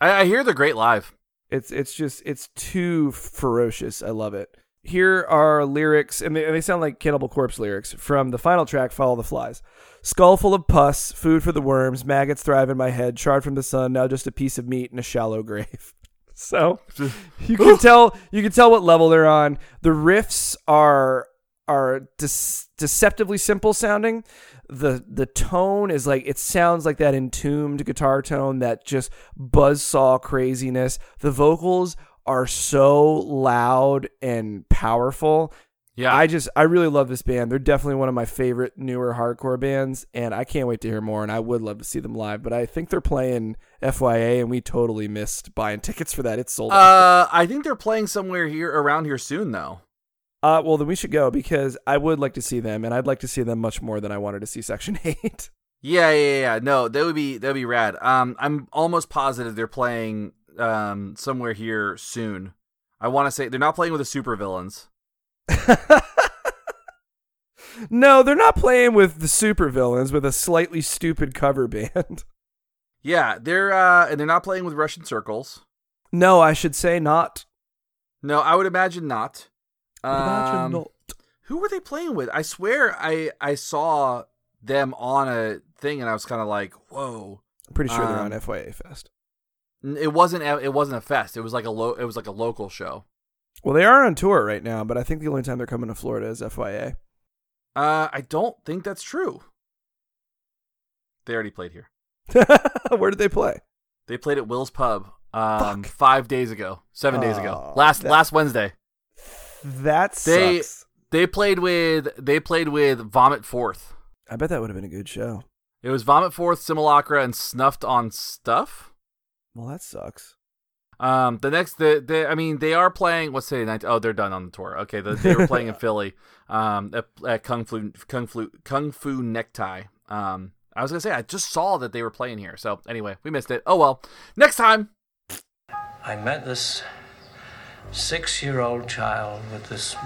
I, I hear they're great live. It's it's just it's too ferocious. I love it. Here are lyrics, and they, and they sound like Cannibal Corpse lyrics from the final track, "Follow the Flies." Skull full of pus, food for the worms, maggots thrive in my head, charred from the sun, now just a piece of meat in a shallow *laughs* grave. So you can *laughs* tell you can tell what level they're on. The riffs are are dis- deceptively simple sounding. The the tone is like it sounds like that entombed guitar tone, that just buzzsaw craziness. The vocals are so loud and powerful. Yeah. I just I really love this band. They're definitely one of my favorite newer hardcore bands, and I can't wait to hear more. And I would love to see them live, but I think they're playing FYA, and we totally missed buying *laughs* tickets for that. It's sold out. uh, I think they're playing somewhere here around here soon, though. Uh, well, then we should go because I would like to see them, and I'd like to see them much more than I wanted to see Section *laughs* Eight. Yeah, yeah, yeah. No, that would be that would be rad. Um, I'm almost positive they're playing um somewhere here soon. I want to say they're not playing with the supervillains. *laughs* No, they're not playing with the supervillains with a slightly stupid cover band. *laughs* Yeah, they're uh, and they're not playing with Russian circles. no, I should say not. No, I would imagine not. Imagine Um, not. Who were they playing with? I swear, I I saw them on a thing, and I was kind of like, "Whoa!" I'm pretty sure they're um, on FYA Fest. It wasn't. a- It wasn't a fest. It was like a lo- It was like a local show. Well, they are on tour right now, but I think the only time they're coming to Florida is FYA. Uh, I don't think that's true. They already played here. *laughs* Where did they play? They played at Will's Pub um five days ago, seven days ago, Oh, last that- last Wednesday. That They- sucks. They played with they played with Vomit Forth. I bet that would have been a good show. It was Vomit Forth, Simulacra, and Snuffed on Sight. Well, that sucks. Um, the next, the, the I mean, they are playing. What's today night? Oh, they're done on the tour. Okay, the, they were playing in *laughs* Philly. Um, at, at Kung Fu Kung Fu Kung Fu Necktie. Um, I was gonna say I just saw that they were playing here. So anyway, we missed it. Oh well. Next time. I met this six year old child with this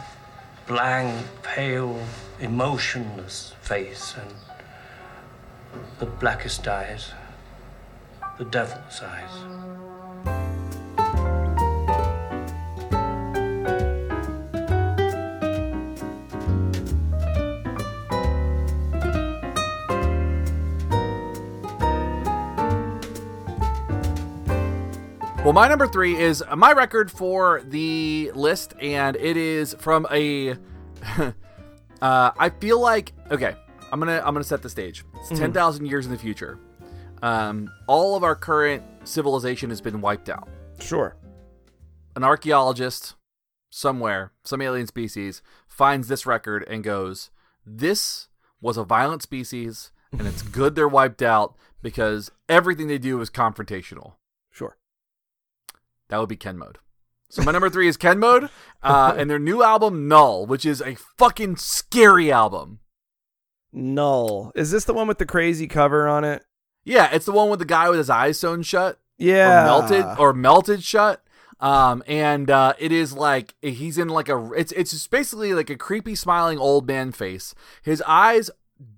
blank, pale, emotionless face and the blackest eyes, the devil's eyes. Well, my number three is my record for the list, and it is from a. *laughs* uh, I feel like okay. I'm gonna I'm gonna set the stage. It's ten thousand years in the future. Um, all of our current civilization has been wiped out. Sure. An archaeologist somewhere, some alien species, finds this record and goes, "This was a violent species, and it's *laughs* good they're wiped out because everything they do is confrontational." Sure. That would be Ken Mode. So my number three is Ken Mode, uh, *laughs* and their new album Null, which is a fucking scary album. Null. Is this the one with the crazy cover on it? Yeah, it's the one with the guy with his eyes sewn shut Yeah. or melted or melted shut. Um, and uh, it is like he's in like a it's it's just basically like a creepy smiling old man face. His eyes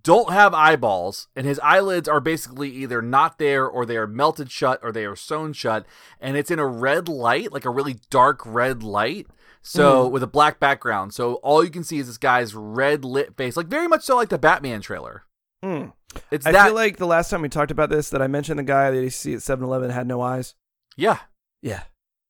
don't have eyeballs, and his eyelids are basically either not there or they are melted shut or they are sewn shut, and it's in a red light, like a really dark red light. So with a black background, so all you can see is this guy's red lit face, like very much so like the Batman trailer. Mm. It's I that, feel like the last time we talked about this that I mentioned the guy that you see at 7-Eleven had no eyes. yeah, Yeah.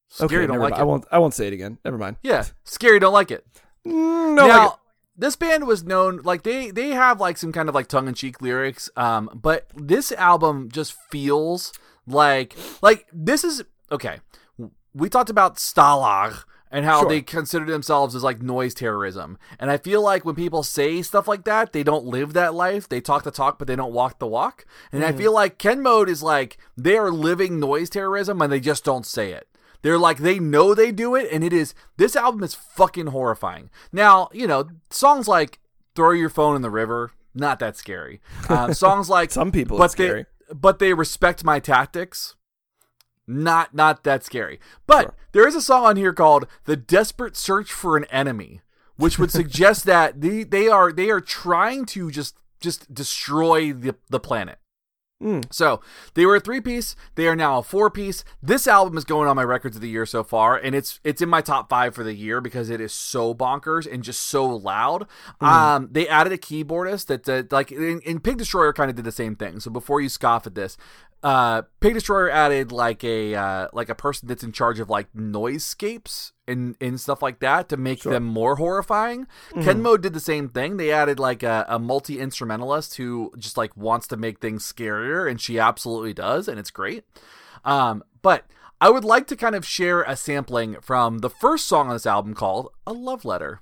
scary. okay, don't like mind. it. I won't I won't say it again. Never mind. Yeah, scary. Don't like it. Mm, no, now, like it. this band was known like they they have like some kind of like tongue in cheek lyrics. Um, but this album just feels like like this is okay. We talked about Stalag and how Sure. they consider themselves as like noise terrorism. And I feel like when people say stuff like that, they don't live that life. They talk the talk, but they don't walk the walk. And I feel like Ken Mode is like they are living noise terrorism and they just don't say it. They're like they know they do it, and it is this album is fucking horrifying. Now you know songs like "Throw Your Phone in the River," not that scary. Um, songs *laughs* like Some people but it's scary. They, but they respect my tactics. Not not that scary. But Sure. there is a song on here called "The Desperate Search for an Enemy," which would suggest *laughs* that they they are they are trying to just just destroy the the planet. Mm. So they were a three piece. They are now a four piece. This album is going on my records of the year so far, and it's it's in my top five for the year because it is so bonkers and just so loud. Um, they added a keyboardist that, that like in, in Pig Destroyer kind of did the same thing. So before you scoff at this, uh, Pig Destroyer added like a uh, like a person that's in charge of like noisescapes and and stuff like that to make them more horrifying. Ken Mode did the same thing. They added like a, a multi instrumentalist who just like wants to make things scarier, and she absolutely does, and it's great. Um, but I would like to kind of share a sampling from the first song on this album called "A Love Letter."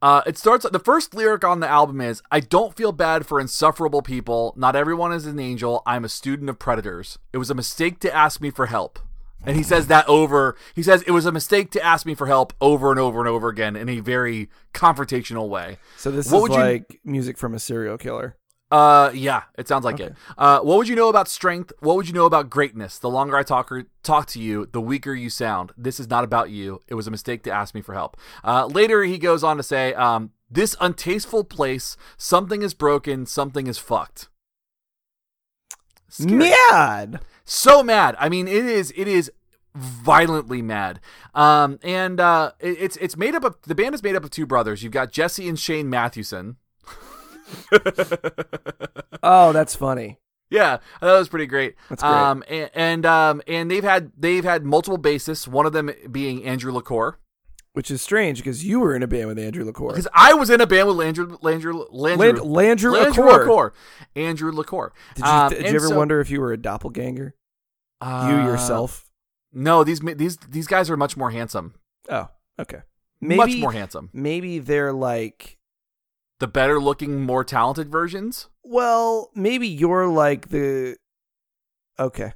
Uh, it starts. The first lyric on the album is, "I don't feel bad for insufferable people. Not everyone is an angel. I'm a student of predators. It was a mistake to ask me for help." And he says that over. He says it was a mistake to ask me for help over and over and over again in a very confrontational way. So this What is would you- like music from a serial killer. Uh, yeah, it sounds like it. Uh, what would you know about strength? What would you know about greatness? The longer I talk or talk to you, the weaker you sound. This is not about you. It was a mistake to ask me for help. Uh, later he goes on to say, um, This untasteful place, something is broken, something is fucked. Scary. Mad. so mad. I mean, it is it is violently mad. Um, and uh, it, it's it's made up of the band is made up of two brothers. You've got Jesse and Shane Matthewson. *laughs* Oh, that's funny. Yeah, that was pretty great. That's great. Um, and, and um, and they've had they've had multiple bassists. One of them being Andrew LaCour. Which is strange because you were in a band with Andrew LaCour. Because I was in a band with Andrew Landrew Land- Landrew LaCour. Andrew LaCour. Did you, Um, did you ever so- wonder if you were a doppelganger? you Uh, yourself? No, these these these guys are much more handsome. Oh, okay. much more handsome. Maybe they're like, The better looking, more talented versions. well, maybe you're like the. Okay.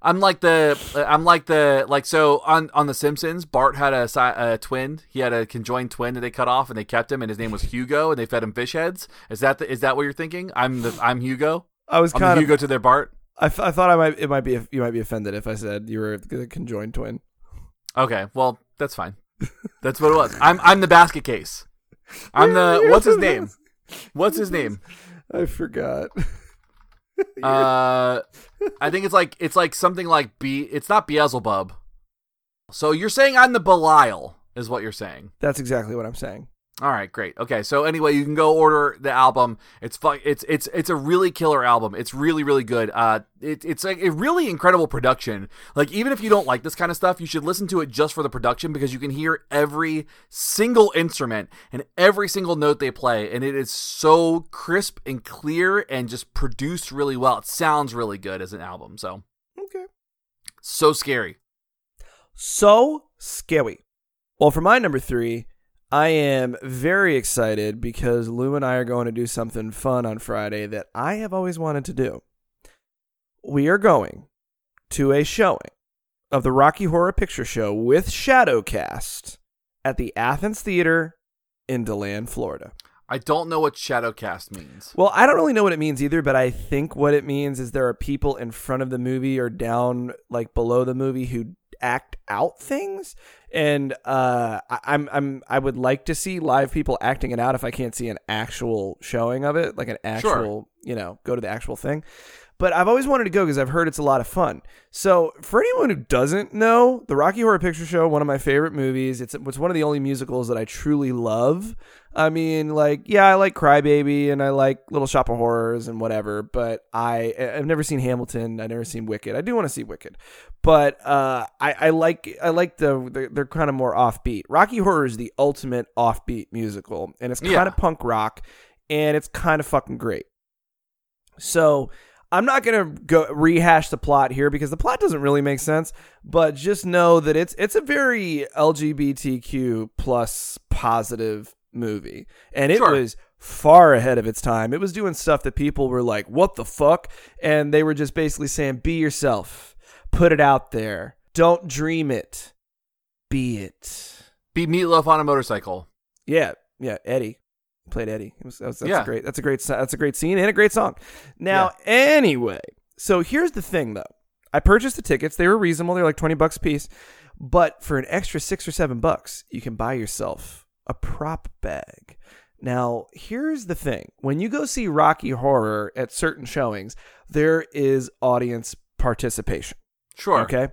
I'm like the I'm like the like so on on the Simpsons. Bart had a, a twin. He had a conjoined twin that they cut off and they kept him, and his name was Hugo, and they fed him fish heads. Is that the, is that what you're thinking? I'm the I'm Hugo. I was kind of. Hugo to their Bart. I, f- I thought I might. It might be. You might be offended if I said you were the conjoined twin. Okay, well that's fine. That's what it was. I'm I'm the basket case. I'm the what's his name? *laughs* What's his name? I forgot. *laughs* Uh, I think it's like it's like something like B. It's not Beelzebub. So you're saying I'm the Belial, is what you're saying. That's exactly what I'm saying. All right, great. Okay, so anyway, you can go order the album. It's fu- It's it's it's a really killer album. It's really really good. Uh, it, it's like a really incredible production. Like even if you don't like this kind of stuff, you should listen to it just for the production because you can hear every single instrument and every single note they play, and it is so crisp and clear and just produced really well. It sounds really good as an album. So Okay. so scary. So scary. Well, for my number three, I am very excited because Lou and I are going to do something fun on Friday that I have always wanted to do. We are going to a showing of the Rocky Horror Picture Show with Shadowcast at the Athens Theater in DeLand, Florida. I don't know what Shadowcast means. Well, I don't really know what it means either, but I think what it means is there are people in front of the movie or down like below the movie who act out things, and uh, I, I'm I'm I would like to see live people acting it out if I can't see an actual showing of it, like an actual you know go to the actual thing. But I've always wanted to go because I've heard it's a lot of fun. So for anyone who doesn't know, the Rocky Horror Picture Show, one of my favorite movies. It's it's one of the only musicals that I truly love. I mean, like, yeah, I like Crybaby and I like Little Shop of Horrors and whatever, but I I've never seen Hamilton. I've never seen Wicked. I do want to see Wicked, but uh, I I like I like the they're, they're kind of more offbeat. Rocky Horror is the ultimate offbeat musical, and it's kind Yeah. of punk rock, and it's kind of fucking great. So I'm not gonna go rehash the plot here because the plot doesn't really make sense. But just know that it's it's a very LGBTQ plus positive movie, and it Sure. was far ahead of its time. It was doing stuff that people were like, "What the fuck?" and they were just basically saying, "Be yourself, put it out there, don't dream it, be it." Be Meatloaf on a motorcycle. Yeah, yeah, Eddie played Eddie. It was, that's, that's Yeah. a great. That's a great. That's a great scene and a great song. Now, anyway, so here's the thing, though. I purchased the tickets. They were reasonable. They're like twenty bucks a piece, but for an extra six or seven bucks, you can buy yourself a prop bag. Now, here's the thing: when you go see Rocky Horror at certain showings, there is audience participation. Sure. Okay.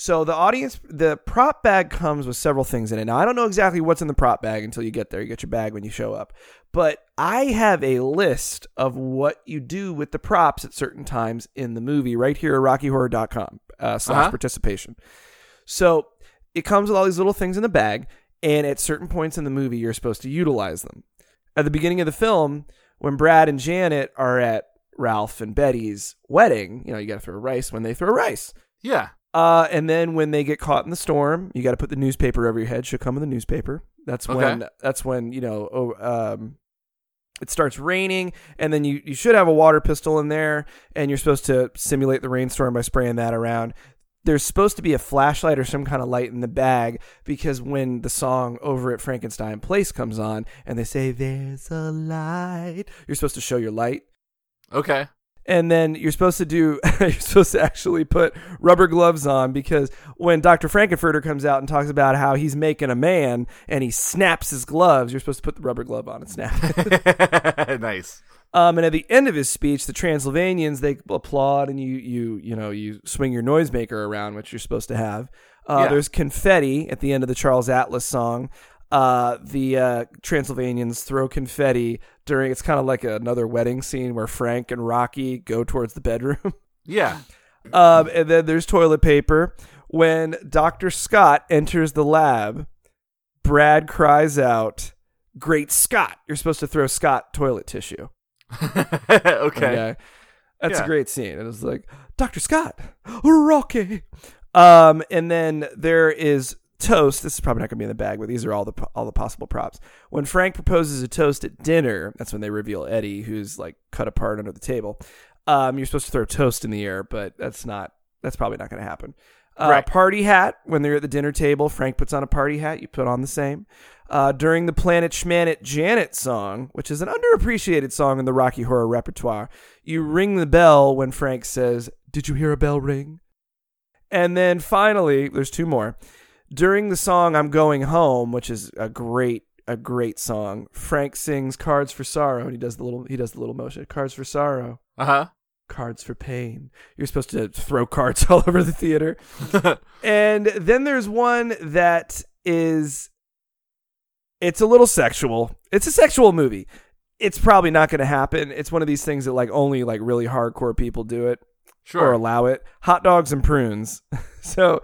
So the audience, the prop bag comes with several things in it. Now I don't know exactly what's in the prop bag until you get there. You get your bag when you show up. But I have a list of what you do with the props at certain times in the movie right here at RockyHorror.com uh, slash Uh-huh. participation. So it comes with all these little things in the bag, and at certain points in the movie, you're supposed to utilize them. At the beginning of the film, when Brad and Janet are at Ralph and Betty's wedding, you know, you got to throw rice when they throw rice. Yeah. Uh, and then when they get caught in the storm, you got to put the newspaper over your head. She'll come in the newspaper. That's Okay. when. That's when you know. Oh, um, it starts raining, and then you you should have a water pistol in there, and you're supposed to simulate the rainstorm by spraying that around. There's supposed to be a flashlight or some kind of light in the bag because when the song over at Frankenstein Place comes on and they say there's a light, you're supposed to show your light. Okay. And then you're supposed to do *laughs* you're supposed to actually put rubber gloves on because when Dr. Frank-N-Furter comes out and talks about how he's making a man and he snaps his gloves, you're supposed to put the rubber glove on and snap. it. *laughs* *laughs* nice. Um, and at the end of his speech, the Transylvanians they applaud, and you you you know you swing your noisemaker around, which you're supposed to have. Uh, Yeah. There's confetti at the end of the Charles Atlas song. Uh, the uh, Transylvanians throw confetti during. It's kind of like another wedding scene where Frank and Rocky go towards the bedroom. *laughs* Yeah. um, and then there's toilet paper. When Doctor Scott enters the lab, Brad cries out, "Great Scott!" You're supposed to throw Scott toilet tissue. *laughs* okay. Okay. That's Yeah. a great scene. It was like, Dr. Scott, Rocky. Um, and then there is toast. This is probably not going to be in the bag, but these are all the all the possible props. When Frank proposes a toast at dinner, that's when they reveal Eddie, who's like cut apart under the table. Um, you're supposed to throw toast in the air, but that's not. That's probably not going to happen. Uh, Right. Party hat. When they're at the dinner table, Frank puts on a party hat. You put on the same. Uh, during the Planet Schmanet Janet song, which is an underappreciated song in the Rocky Horror repertoire, you ring the bell when Frank says, Did you hear a bell ring? And then finally, there's two more. During the song I'm Going Home, which is a great a great song, Frank sings Cards for Sorrow and he does the little he does the little motion. Cards for Sorrow, Uh huh. cards for pain. You're supposed to throw cards *laughs* all over the theater. *laughs* and then there's one that is it's a little sexual. It's a sexual movie. It's probably not going to happen. It's one of these things that like only like really hardcore people do it or Sure. allow it. Hot dogs and prunes. *laughs* so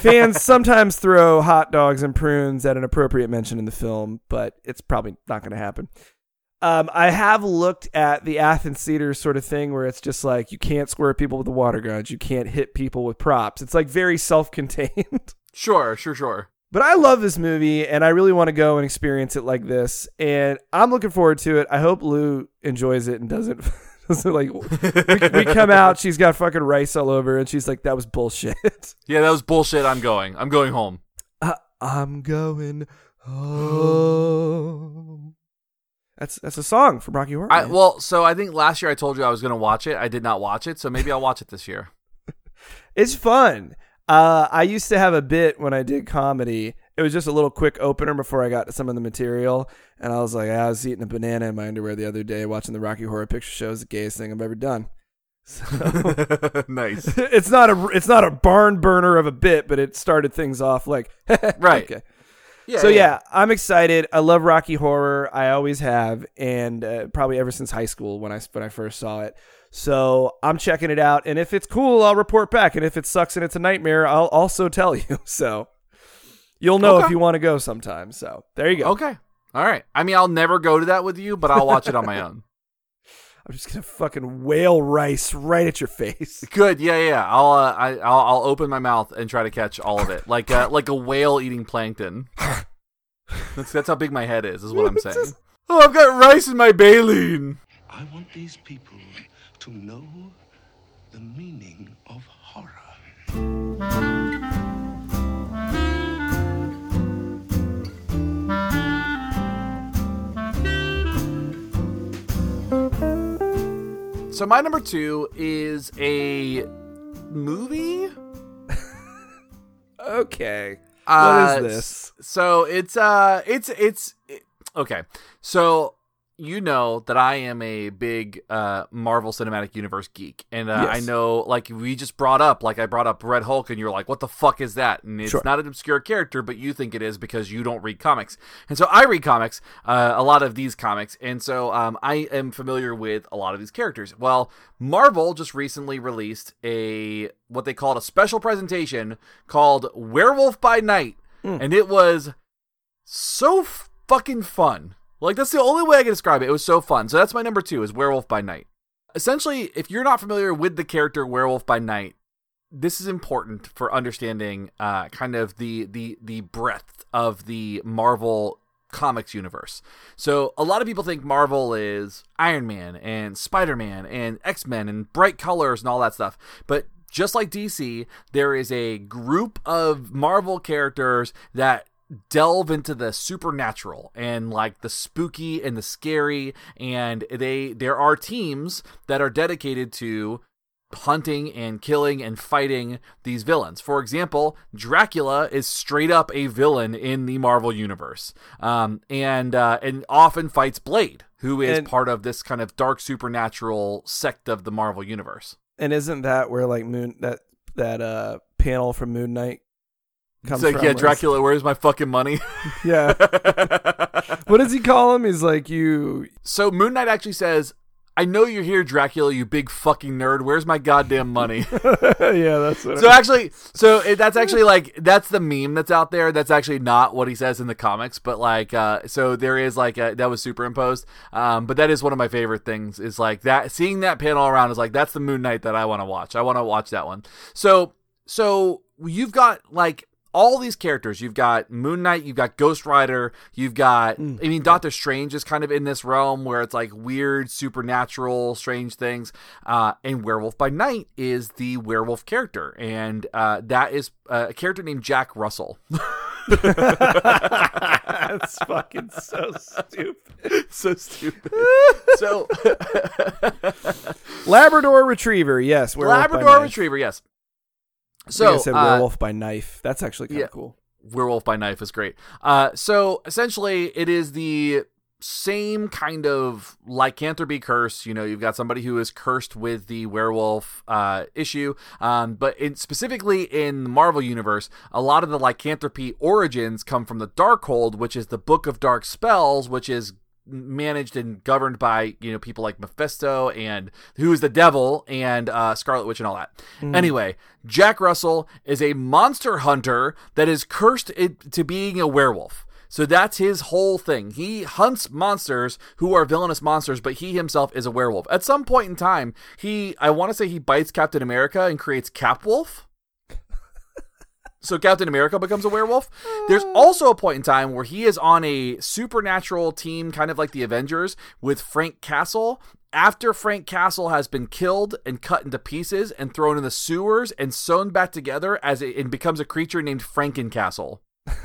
fans *laughs* sometimes throw hot dogs and prunes at an appropriate mention in the film, but it's probably not going to happen. Um, I have looked at the Athens theater sort of thing where it's just like you can't square people with the water guns, you can't hit people with props. It's like very self-contained. *laughs* Sure. Sure. Sure. But I love this movie and I really want to go and experience it like this. And I'm looking forward to it. I hope Lou enjoys it and doesn't, *laughs* doesn't like we, we come out, she's got fucking rice all over and she's like, that was bullshit. *laughs* Yeah, that was bullshit. I'm going. I'm going home. Uh, I'm going home. That's that's a song from Rocky Horror. I, well, so I think last year I told you I was going to watch it. I did not watch it, so maybe I'll watch it this year. *laughs* It's fun. Uh, I used to have a bit when I did comedy. It was just a little quick opener before I got to some of the material, and I was like, I was eating a banana in my underwear the other day, watching the Rocky Horror Picture Show. It's the gayest thing I've ever done. *laughs* So *laughs* nice. *laughs* it's not a it's not a barn burner of a bit, but it started things off like Right. Okay. Yeah. so yeah, I'm excited. I love Rocky Horror. I always have, and uh, probably ever since high school when I when I first saw it. So I'm checking it out, and if it's cool, I'll report back. And if it sucks and it's a nightmare, I'll also tell you. So you'll know if you want to go sometime. So there you go. Okay. All right. I mean, I'll never go to that with you, but I'll watch it on my *laughs* own. I'm just gonna fucking whale rice right at your face. *laughs* Good. Yeah, yeah. I'll uh, I, I'll I'll open my mouth and try to catch all of it, like uh, like a whale eating plankton. *laughs* That's that's how big my head is. Is what I'm saying. Oh, I've got rice in my baleen. I want these people to know the meaning of horror. So my number two is a movie. Okay. Uh, what is this? So it's uh it's it's it- okay. So you know that I am a big uh Marvel Cinematic Universe geek, and uh, I know like we just brought up like I brought up Red Hulk, and you're like, what the fuck is that? And it's Sure. not an obscure character, but you think it is because you don't read comics, and so I read comics, uh, a lot of these comics, and so um I am familiar with a lot of these characters. Well, Marvel just recently released a what they called a special presentation called Werewolf by Night, and it was so fucking fun. Like that's the only way I can describe it. It was so fun. So that's my number two is Werewolf by Night. Essentially, if you're not familiar with the character Werewolf by Night, this is important for understanding uh, kind of the the the breadth of the Marvel comics universe. So a lot of people think Marvel is Iron Man and Spider Man and X Men and bright colors and all that stuff, but just like DC, there is a group of Marvel characters that delve into the supernatural and like the spooky and the scary and they there are teams that are dedicated to hunting and killing and fighting these villains. For example, Dracula is straight up a villain in the Marvel universe, um, and uh, and often fights Blade, who is And- part of this kind of dark supernatural sect of the Marvel universe. And isn't that where like Moon that that uh panel from Moon Knight comes It's like, from? yeah, Dracula, where's my fucking money? *laughs* Yeah. what does he call him? He's like you. so Moon Knight actually says, "I know you're here, Dracula, you big fucking nerd. Where's my goddamn money?" *laughs* yeah, that's what. So actually, so it, that's actually like that's the meme that's out there. That's actually not what he says in the comics, but like, uh, so there is like a, that was superimposed. Um, but that is one of my favorite things. Is like that seeing that panel around is like that's the Moon Knight that I want to watch. I want to watch that one. So so you've got like all these characters. You've got Moon Knight, you've got Ghost Rider, you've got I mean Doctor Strange is kind of in this realm where it's like weird supernatural strange things. Uh and Werewolf by Night is the werewolf character and uh that is uh, a character named Jack Russell. *laughs* That's fucking so stupid. so stupid. so *laughs* Labrador Retriever, yes. Labrador. Retriever, yes. So I said uh, werewolf by knife. That's actually kind of yeah. cool. Werewolf by Knife is great. Uh, so essentially, it is the same kind of lycanthropy curse. You know, you've got somebody who is cursed with the werewolf uh, issue, um, but in, specifically in the Marvel universe, a lot of the lycanthropy origins come from the Darkhold, which is the Book of Dark Spells, which is managed and governed by you know people like Mephisto and who is the devil and uh, Scarlet Witch and all that. Anyway, Jack Russell is a monster hunter that is cursed to being a werewolf. So that's his whole thing. He hunts monsters who are villainous monsters, but he himself is a werewolf. At some point in time, he I want to say he bites Captain America and creates Capwolf. So Captain America becomes a werewolf. There's uh. also a point in time where he is on a supernatural team, kind of like the Avengers, with Frank Castle. After Frank Castle has been killed and cut into pieces and thrown in the sewers and sewn back together as it, and becomes a creature named Frankencastle. *laughs*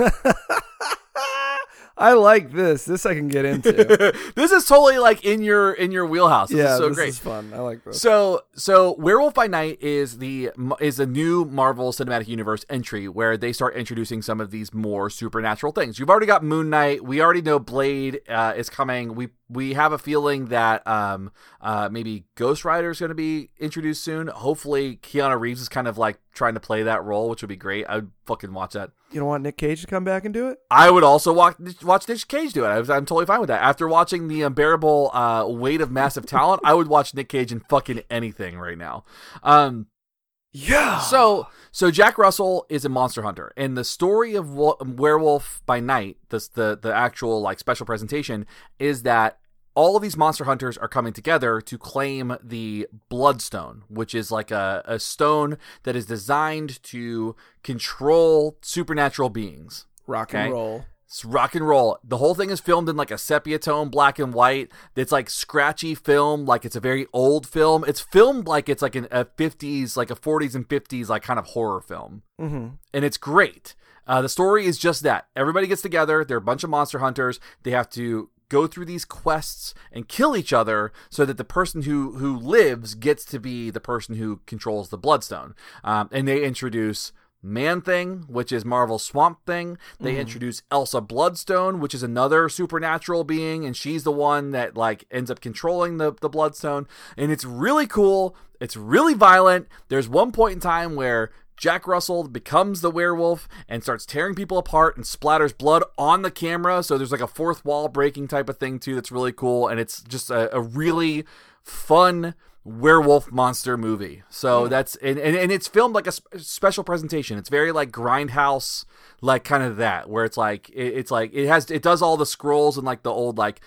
I like this. This I can get into. *laughs* this is totally like in your in your wheelhouse. This yeah, is so this great. is fun. I like this. So, so Werewolf by Night is the is a new Marvel Cinematic Universe entry where they start introducing some of these more supernatural things. You've already got Moon Knight. We already know Blade uh, is coming. We we have a feeling that um uh maybe Ghost Rider is going to be introduced soon. Hopefully, Keanu Reeves is kind of like trying to play that role, which would be great. I would fucking watch that. You don't want Nick Cage to come back and do it? I would also watch watch Nick Cage do it. I was, I'm totally fine with that. After watching the unbearable uh, weight of massive talent, I would watch Nick Cage in fucking anything right now. Um, Yeah. so so Jack Russell is a monster hunter, and the story of Wo- Werewolf by Night, this the the actual like special presentation, is that all of these monster hunters are coming together to claim the Bloodstone, which is like a, a stone that is designed to control supernatural beings. rock and okay. roll. It's rock and roll. The whole thing is filmed in like a sepia tone, black and white. It's like scratchy film, like it's a very old film. It's filmed like it's like an, a 50s, like a 40s and 50s, like kind of horror film. Mm-hmm. And it's great. Uh, the story is just that. Everybody gets together. They're a bunch of monster hunters. They have to go through these quests and kill each other so that the person who who lives gets to be the person who controls the bloodstone. Um, and they introduce Man Thing, which is Marvel's Swamp Thing. They introduce Elsa Bloodstone, which is another supernatural being, and she's the one that like ends up controlling the the Bloodstone. And it's really cool. It's really violent. There's one point in time where Jack Russell becomes the werewolf and starts tearing people apart and splatters blood on the camera. So there's like a fourth wall breaking type of thing too. That's really cool, and it's just a, a really fun werewolf monster movie. So hmm. that's and, and and it's filmed like a sp- special presentation. It's very like grindhouse, like kind of that where it's like it, it's like it has it does all the scrolls and like the old like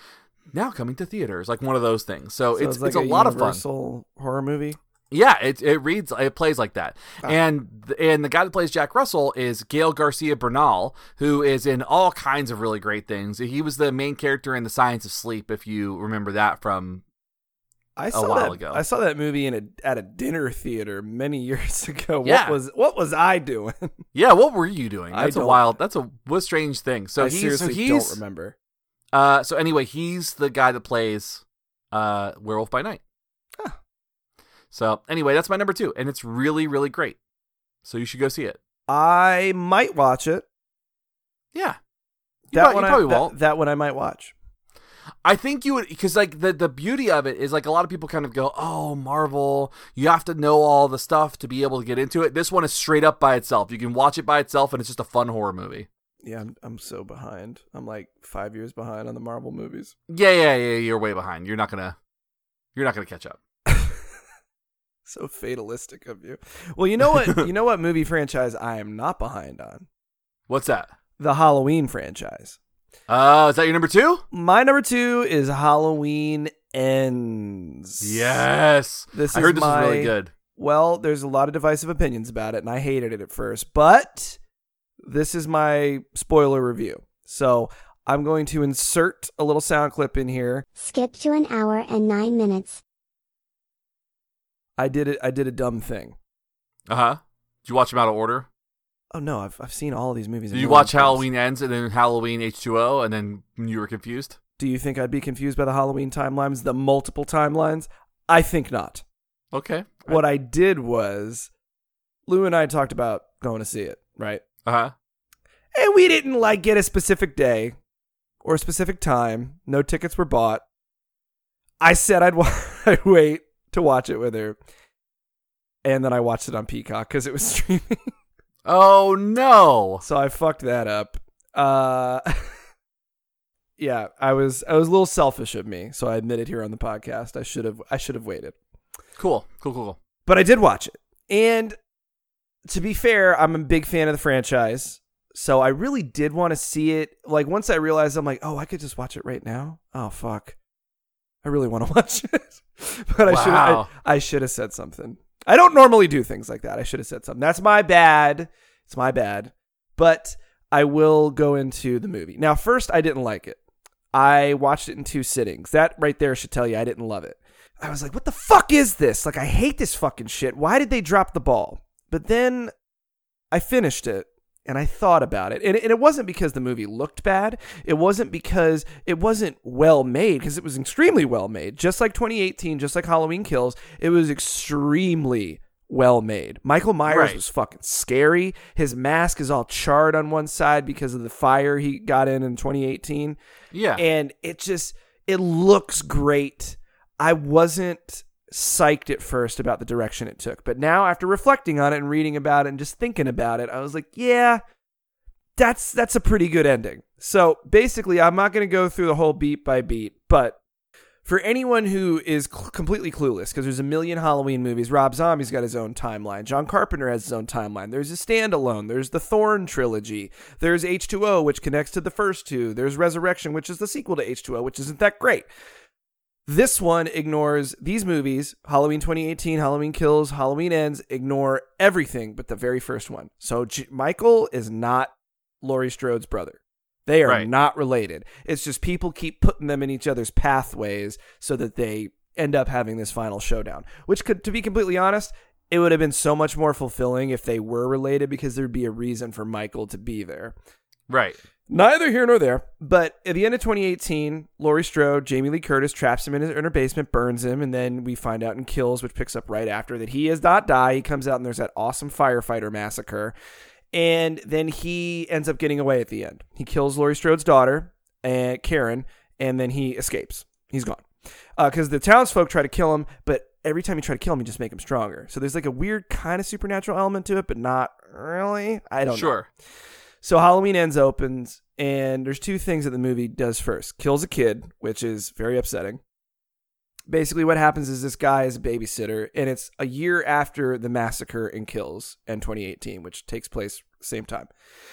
now coming to theaters like one of those things. So, So it's it's, like it's a, lot of fun. horror movie. Yeah, it it reads it plays like that. And and the guy that plays Jack Russell is Gael Garcia Bernal, who is in all kinds of really great things. He was the main character in The Science of Sleep if you remember that from I saw while that, ago. I saw that movie in a at a dinner theater many *laughs* years ago. Yeah. What was what was I doing? *laughs* Yeah, what were you doing? That's a wild. That's a what strange thing. So I he's seriously so he's don't remember. uh so anyway, he's the guy that plays uh Werewolf by Night. So anyway, that's my number two, and it's really really great. So you should go see it. I might watch it. Yeah, you, That one I, probably that- won't. That, one I might watch. I think you would because like the the beauty of it is like a lot of people kind of go, oh Marvel, you have to know all the stuff to be able to get into it. This one is straight up by itself. You can watch it by itself, and it's just a fun horror movie. Yeah, I'm I'm so behind. I'm like five years behind on the Marvel movies. Yeah, yeah, yeah. You're way behind. You're not gonna, you're not gonna catch up. *laughs* So fatalistic of you. Well, you know what? you know what movie franchise I am not behind on? What's that? The Halloween franchise. Uh, is that your number two? My number two is Halloween Ends. Yes. This I is heard this my, was really good. Well, there's a lot of divisive opinions about it, and I hated it at first, but this is my spoiler review. So I'm going to insert a little sound clip in here. Skip to an hour and nine minutes. I did it. I did a dumb thing. Uh huh. Did you watch them out of order? Oh no, I've I've seen all of these movies. Did you watch. Halloween Ends and then Halloween H two O and then you were confused? Do you think I'd be confused by the Halloween timelines, the multiple timelines? I think not. Okay. What I did was, Lou and I talked about going to see it, right? Uh huh. And we didn't like get a specific day or a specific time. No tickets were bought. I said I'd, wa- *laughs* I'd wait to watch it with her. And then I watched it on Peacock because it was *laughs* streaming. Oh no. so I fucked that up. Uh, *laughs* yeah, I was I was a little selfish of me, so I admit it here on the podcast. I should have I should have waited. Cool. Cool. Cool. Cool. But I did watch it. And to be fair, I'm a big fan of the franchise. So I really did want to see it. Like once I realized I'm like, oh, I could just watch it right now. Oh fuck. I really want to *laughs* watch it. but I should I, I should have said something. I don't normally do things like that. I should have said something. That's my bad. It's my bad. But I will go into the movie. Now, first I didn't like it. I watched it in two sittings. That right there should tell you I didn't love it. I was like, what the fuck is this? Like, I hate this fucking shit. Why did they drop the ball? But then I finished it and I thought about it. And, and it wasn't because the movie looked bad. It wasn't because it wasn't well made, because it was extremely well made. Just like 2018, just like Halloween Kills, it was extremely well made. Michael Myers Right. was fucking scary. His mask is all charred on one side because of the fire he got in in 2018 Yeah. and it just it looks great. I wasn't psyched at first about the direction it took, but now after reflecting on it and reading about it and just thinking about it, I was like, yeah, that's that's a pretty good ending. So basically, I'm not going to go through the whole beat by beat, but for anyone who is cl- completely clueless, because there's a million Halloween movies, Rob Zombie's got his own timeline. John Carpenter has his own timeline. There's a standalone. There's the Thorn trilogy. There's H2O, which connects to the first two. There's Resurrection, which is the sequel to H2O, which isn't that great. This one ignores these movies Halloween 2018, Halloween Kills, Halloween Ends, ignore everything but the very first one. So J- Michael is not Laurie Strode's brother. They are Right. not related. It's just people keep putting them in each other's pathways so that they end up having this final showdown. Which could, to be completely honest, it would have been so much more fulfilling if they were related because there'd be a reason for Michael to be there. right. Neither here nor there. But at the end of 2018, Laurie Strode, Jamie Lee Curtis traps him in, his, in her basement, burns him, and then we find out in Kills, which picks up right after, that he does not die. He comes out and there's that awesome firefighter massacre. And then he ends up getting away at the end. He kills Laurie Strode's daughter, uh, Karen, and then he escapes. He's gone. Because the townsfolk try to kill him, but every time you try to kill him, you just make him stronger. So there's like a weird kind of supernatural element to it, but not really. I don't know. Sure. So Halloween Ends opens, and there's two things that the movie does first. Kills a kid, which is very upsetting. Basically, what happens is this guy is a babysitter, and it's a year after the massacre in Kills in 2018, which takes place same time.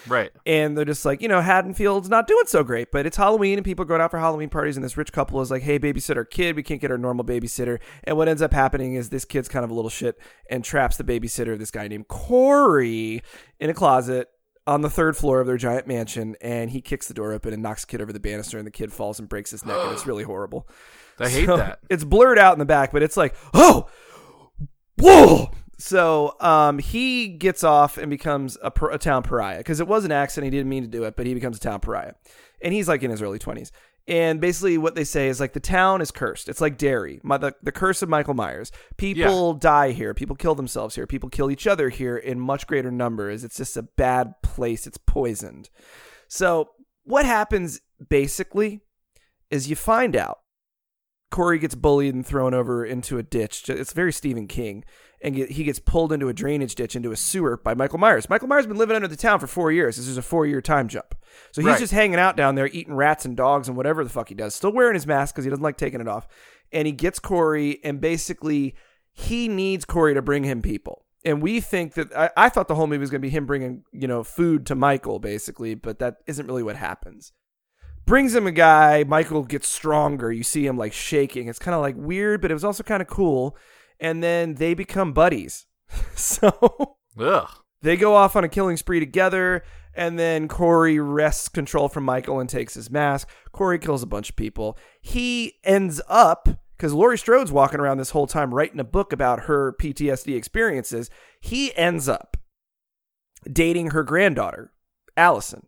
Right. And they're just like, you know, Haddonfield's not doing so great, but it's Halloween and people are going out for Halloween parties. And this rich couple is like, hey, babysit our kid. We can't get our normal babysitter. And what ends up happening is this kid's kind of a little shit and traps the babysitter, this guy named Corey, in a closet on the third floor of their giant mansion, and he kicks the door open and knocks a kid over the banister, and the kid falls and breaks his neck, and it's really horrible. *gasps* I hate So, that. *laughs* It's blurred out in the back, but it's like, oh, whoa. So um, he gets off and becomes a, a town pariah because it was an accident. He didn't mean to do it, but he becomes a town pariah. And he's like in his early 20s. And basically, what they say is like the town is cursed. It's like Derry, my, the, the curse of Michael Myers. People die here. People kill themselves here. People kill each other here in much greater numbers. It's just a bad place. It's poisoned. So, what happens basically is you find out Corey gets bullied and thrown over into a ditch. It's very Stephen King. And get, he gets pulled into a drainage ditch into a sewer by Michael Myers. Michael Myers has been living under the town for four years. This is a four year time jump. So he's Right. just hanging out down there, eating rats and dogs and whatever the fuck he does. Still wearing his mask because he doesn't like taking it off. And he gets Corey, and basically, he needs Corey to bring him people. And we think that I, I thought the whole movie was going to be him bringing, you know, food to Michael, basically, but that isn't really what happens brings him a guy. Michael gets stronger. You see him like shaking. It's kind of like weird, but it was also kind of cool. And then they become buddies. *laughs* so Ugh. they go off on a killing spree together. And then Corey wrests control from Michael and takes his mask. Corey kills a bunch of people. He ends up, because Laurie Strode's walking around this whole time writing a book about her PTSD experiences. He ends up dating her granddaughter, Allyson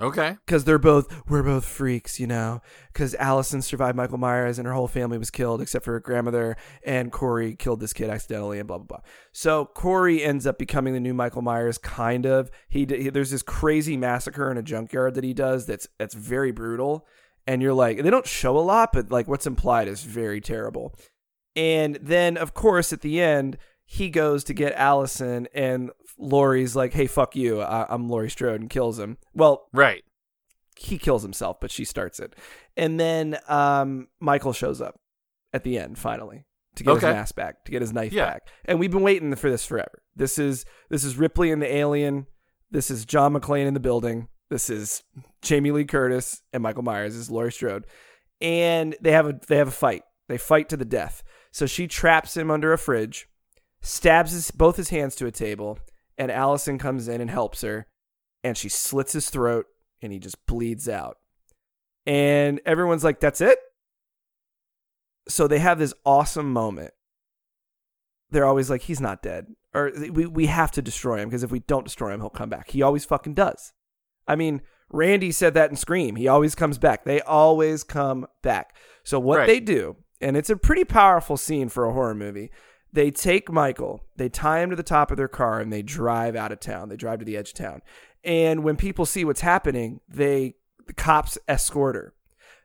Okay. because they're both we're both freaks, you know. Because Allyson survived Michael Myers and her whole family was killed except for her grandmother, and Corey killed this kid accidentally, and blah blah blah. So Corey ends up becoming the new Michael Myers, kind of. He, he there's this crazy massacre in a junkyard that he does that's that's very brutal, and you're like they don't show a lot, but like what's implied is very terrible. And then of course at the end he goes to get Allyson, and Laurie's like, "Hey, fuck you, I- I'm Laurie Strode," and kills him. Well, Right. he kills himself, but she starts it. And then um, Michael shows up at the end finally to get Okay. his mask back, to get his knife Yeah. back. And we've been waiting for this forever. This is this is Ripley and the alien. This is John McClane in the building. This is Jamie Lee Curtis and Michael Myers. This is Laurie Strode. And they have a they have a fight. They fight to the death. So she traps him under a fridge, stabs his, both his hands to a table, and Allyson comes in and helps her, and she slits his throat, and he just bleeds out. And everyone's like, "That's it." So they have this awesome moment. They're always like, "He's not dead," or "We we have to destroy him because if we don't destroy him, he'll come back." He always fucking does. I mean, Randy said that in Scream. He always comes back. They always come back. So what Right. they do, and it's a pretty powerful scene for a horror movie. They take Michael, they tie him to the top of their car, and they drive out of town. They drive to the edge of town. And when people see what's happening, they the cops escort her.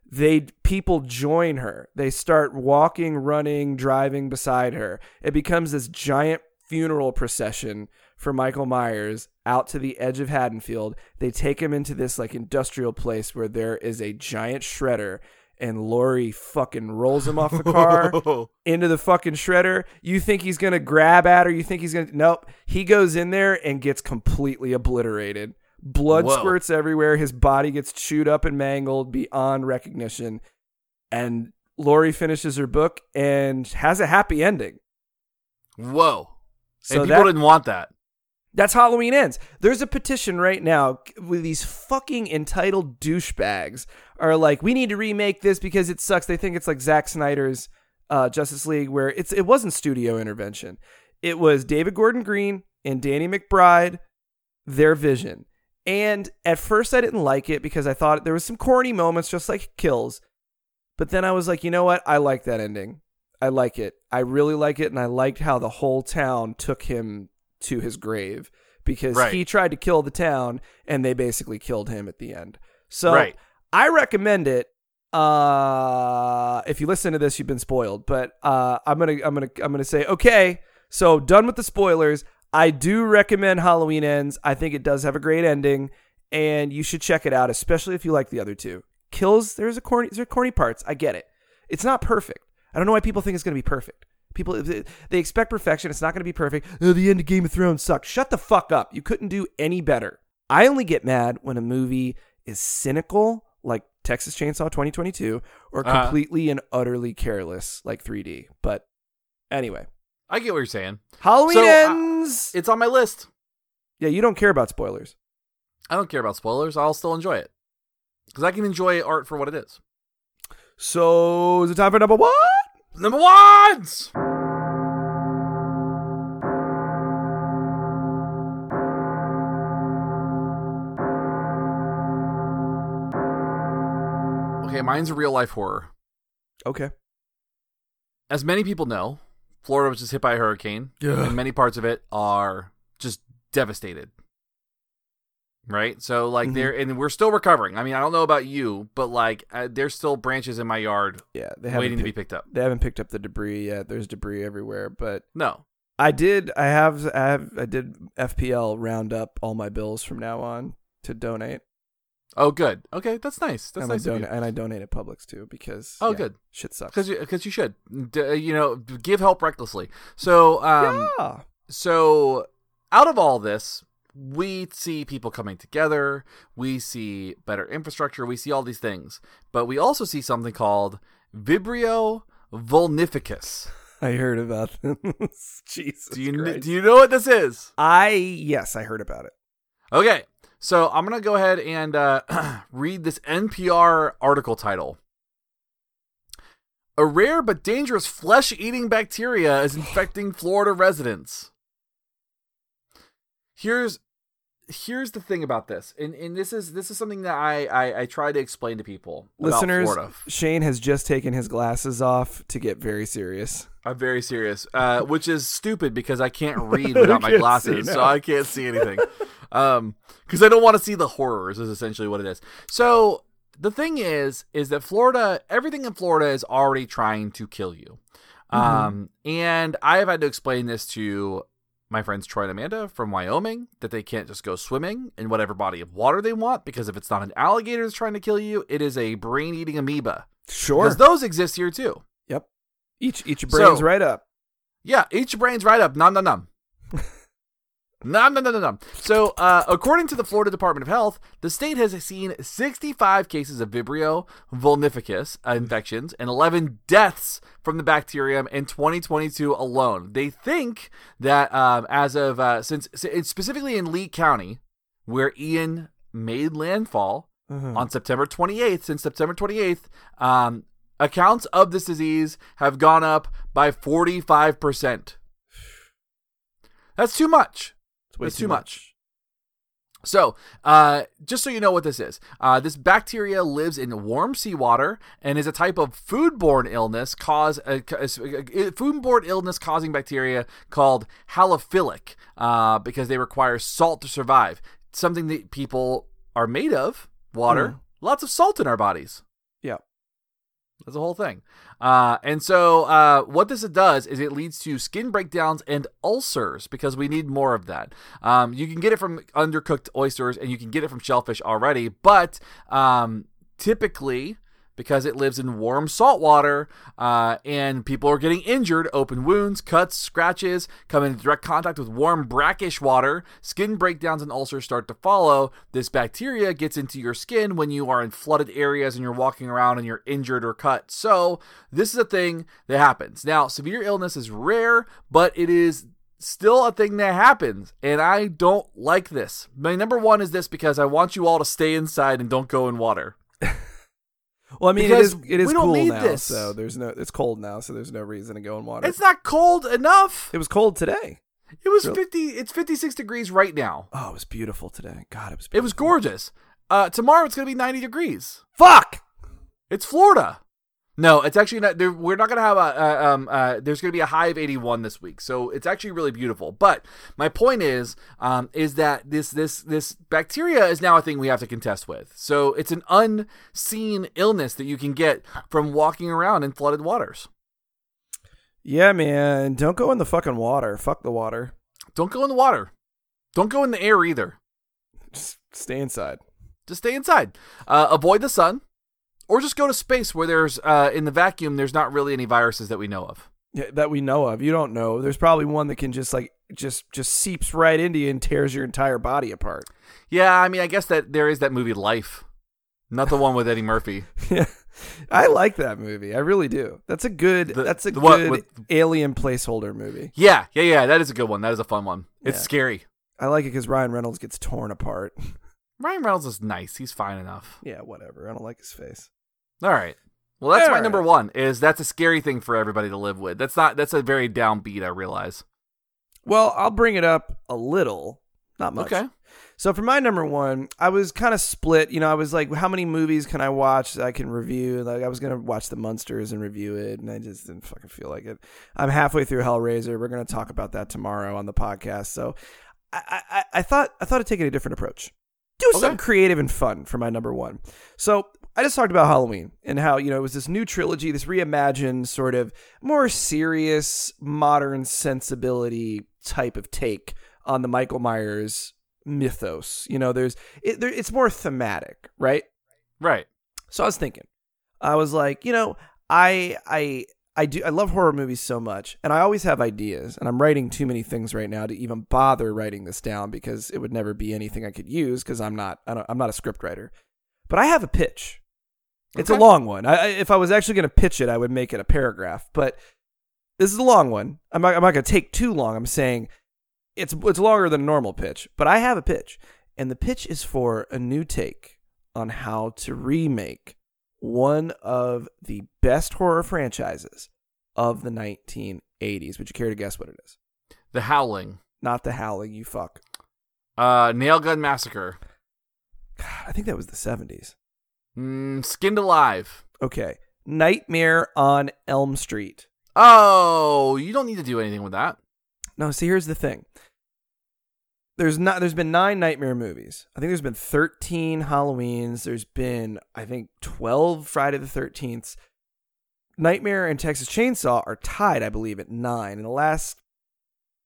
They people join her. They start walking, running, driving beside her. It becomes this giant funeral procession for Michael Myers out to the edge of Haddonfield. They take him into this like industrial place where there is a giant shredder and Laurie fucking rolls him off the *laughs* car into the fucking shredder. You think he's gonna grab at her? You think he's gonna? Nope. He goes in there and gets completely obliterated. Blood Whoa. squirts everywhere. His body gets chewed up and mangled beyond recognition. And Laurie finishes her book and has a happy ending. Whoa. So and people that- didn't want that. That's Halloween ends. There's a petition right now with these fucking entitled douchebags are like, we need to remake this because it sucks. They think it's like Zack Snyder's uh, Justice League, where it's it wasn't studio intervention. It was David Gordon Green and Danny McBride, their vision. And at first, I didn't like it because I thought there was some corny moments, just like Kills. But then I was like, you know what? I like that ending. I like it. I really like it, and I liked how the whole town took him to his grave because Right. he tried to kill the town, and they basically killed him at the end. So Right. I recommend it. Uh, if you listen to this, you've been spoiled. But uh, I'm gonna, I'm gonna, I'm gonna say, okay. So done with the spoilers. I do recommend Halloween Ends. I think it does have a great ending, and you should check it out, especially if you like the other two. Kills, there's a corny, there's corny parts. I get it. It's not perfect. I don't know why people think it's gonna be perfect. People they expect perfection. It's not going to be perfect. Oh, the end of Game of Thrones sucked. Shut the fuck up. You couldn't do any better. I only get mad when a movie is cynical, Texas Chainsaw 2022, or Uh-huh. completely and utterly careless, like 3D. But anyway, I get what you're saying. Halloween So, uh, ends. It's on my list. yeah, you don't care about spoilers. I don't care about spoilers. I'll still enjoy it because I can enjoy art for what it is. So is it time for number one? Number ones. Okay, mine's a real life horror. Okay. As many people know, Florida was just hit by a hurricane, Yeah. and many parts of it are just devastated. Right, so like Mhm. they're and we're still recovering. I mean, I don't know about you, but like uh, there's still branches in my yard Yeah, they haven't waiting to be picked- picked up. They haven't picked up the debris yet. There's debris everywhere, but No, I did. I have. I have. I did FPL round up all my bills from now on to donate. Oh, good. Okay, that's nice. That's and, nice don- you. and I donate at Publix too because Oh, yeah, good. shit sucks. Because you, because you should, D- uh, you know, give help recklessly. So, um, yeah. so out of all this, we see people coming together. We see better infrastructure. We see all these things, but we also see something called Vibrio vulnificus. *laughs* I heard about this. *laughs* Jesus. Do you kn- do you know what this is? I yes, I heard about it. Okay, so I'm gonna go ahead and uh, *clears throat* read this NPR article title. A rare but dangerous flesh-eating bacteria is infecting Florida residents. Here's here's the thing about this, and, and this is this is something that I, I I try to explain to people. Listeners. Shane has just taken his glasses off to get very serious. I'm very serious, uh, which is stupid because I can't *laughs* read without my glasses, so. I can't see anything. um, because I don't want to see the horrors. Is essentially what it is. So the thing is, is that Florida, everything in Florida is already trying to kill you. Um, and I have had to explain this to my friends Troy and Amanda from Wyoming that they can't just go swimming in whatever body of water they want because if it's not an alligator that's trying to kill you, it is a brain-eating amoeba. Sure. Because those exist here too. Yep. Each each brains So- right up. Yeah, eat your brains right up. Nom nom nom. *laughs* nom no, no, no, no. So, uh, according to the Florida Department of Health, the state has seen 65 cases of Vibrio vulnificus uh, infections and 11 deaths from the bacterium in 2022 alone. They think that um, as of uh, since specifically in Lee County, where Ian made landfall Mhm. on September 28th, since September 28th, um, accounts of this disease have gone up by 45%. That's too much. It's way That's too much. So, uh, just so you know what this is, uh, this bacteria lives in warm seawater and is a type of foodborne illness cause a, a- a- foodborne illness causing bacteria called halophilic uh, because they require salt to survive. Something that people are made of, water, lots of salt in our bodies. That's the whole thing. Uh, and so, uh, what this does is it leads to skin breakdowns and ulcers because we need more of that. Um, you can get it from undercooked oysters and you can get it from shellfish already, but um, typically, because it lives in warm salt water uh, and people are getting injured, open wounds, cuts, scratches, come in direct contact with warm, brackish water, skin breakdowns and ulcers start to follow. This bacteria gets into your skin when you are in flooded areas and you're walking around and you're injured or cut. So, this is a thing that happens. Now, severe illness is rare, but it is still a thing that happens and i don't like this my number one is this because i want you all to stay inside and don't go in water *laughs* Well, I mean, Because it is it is cool now, this. so there's no. It's cold now, so there's no reason to go in water. it's not cold enough it was cold today. it was Really? 50 it's 56 degrees right now Oh, it was beautiful today. God, it was. it was gorgeous uh tomorrow it's gonna be 90 degrees Fuck. it's florida no it's actually not there, we're not gonna have a uh, um uh there's gonna be a high of 81 this week so it's actually really beautiful but my point is um is that this this this bacteria is now a thing we have to contest with so it's an unseen illness that you can get from walking around in flooded waters Yeah, man. Don't go in the fucking water. Fuck the water. don't go in the water don't go in the air either Just stay inside. just stay inside uh, avoid the sun or just go to space where there's uh, in the vacuum there's not really any viruses that we know of Yeah, that we know of. You don't know. There's probably one that can just like just just seeps right into you and tears your entire body apart. yeah i mean i guess that there is that movie life not the one with eddie murphy *laughs* Yeah, I like that movie. I really do. That's a good. The- that's a the what good with- alien placeholder movie. yeah yeah yeah that is a good one that is a fun one it's Yeah. scary I like it because Ryan Reynolds gets torn apart. *laughs* Ryan Reynolds is nice. He's fine enough. Yeah, whatever. I don't like his face. All right. Well, that's All my right. number one. Is that's a scary thing for everybody to live with. That's not. That's a very downbeat. I realize. Well, I'll bring it up a little, not much. Okay. So for my number one, I was kind of split. You know, I was like, how many movies can I watch that I can review? Like, I was gonna watch The Munsters and review it, and I just didn't fucking feel like it. I'm halfway through Hellraiser. We're gonna talk about that tomorrow on the podcast. So, I I, I thought I thought of taking a different approach. Do Okay. something creative and fun for my number one. So I just talked about Halloween and how you know it was this new trilogy, this reimagined sort of more serious, modern sensibility type of take on the Michael Myers mythos. You know, there's it, there, it's more thematic, right? Right. So I was thinking, I was like, you know, I I I do I love horror movies so much, and I always have ideas, and I'm writing too many things right now to even bother writing this down because it would never be anything I could use because I'm not I don't, I'm not a script writer, but I have a pitch. It's a long one. I, I, if I was actually going to pitch it, I would make it a paragraph, but this is a long one. I'm not, I'm not going to take too long. I'm saying it's it's longer than a normal pitch, but I have a pitch, and the pitch is for a new take on how to remake one of the best horror franchises of the 1980s. Would you care to guess what it is? The Howling. Not The Howling, you fuck. Uh, Nail Gun Massacre. God, I think that was the 70s. Mm, Skinned Alive. Okay. Nightmare on Elm Street. Oh, you don't need to do anything with that. No, see, here's the thing. There's not. There's been nine Nightmare movies. I think there's been 13 Halloweens. There's been, I think, 12 Friday the 13th. Nightmare and Texas Chainsaw are tied, I believe, at nine. And the last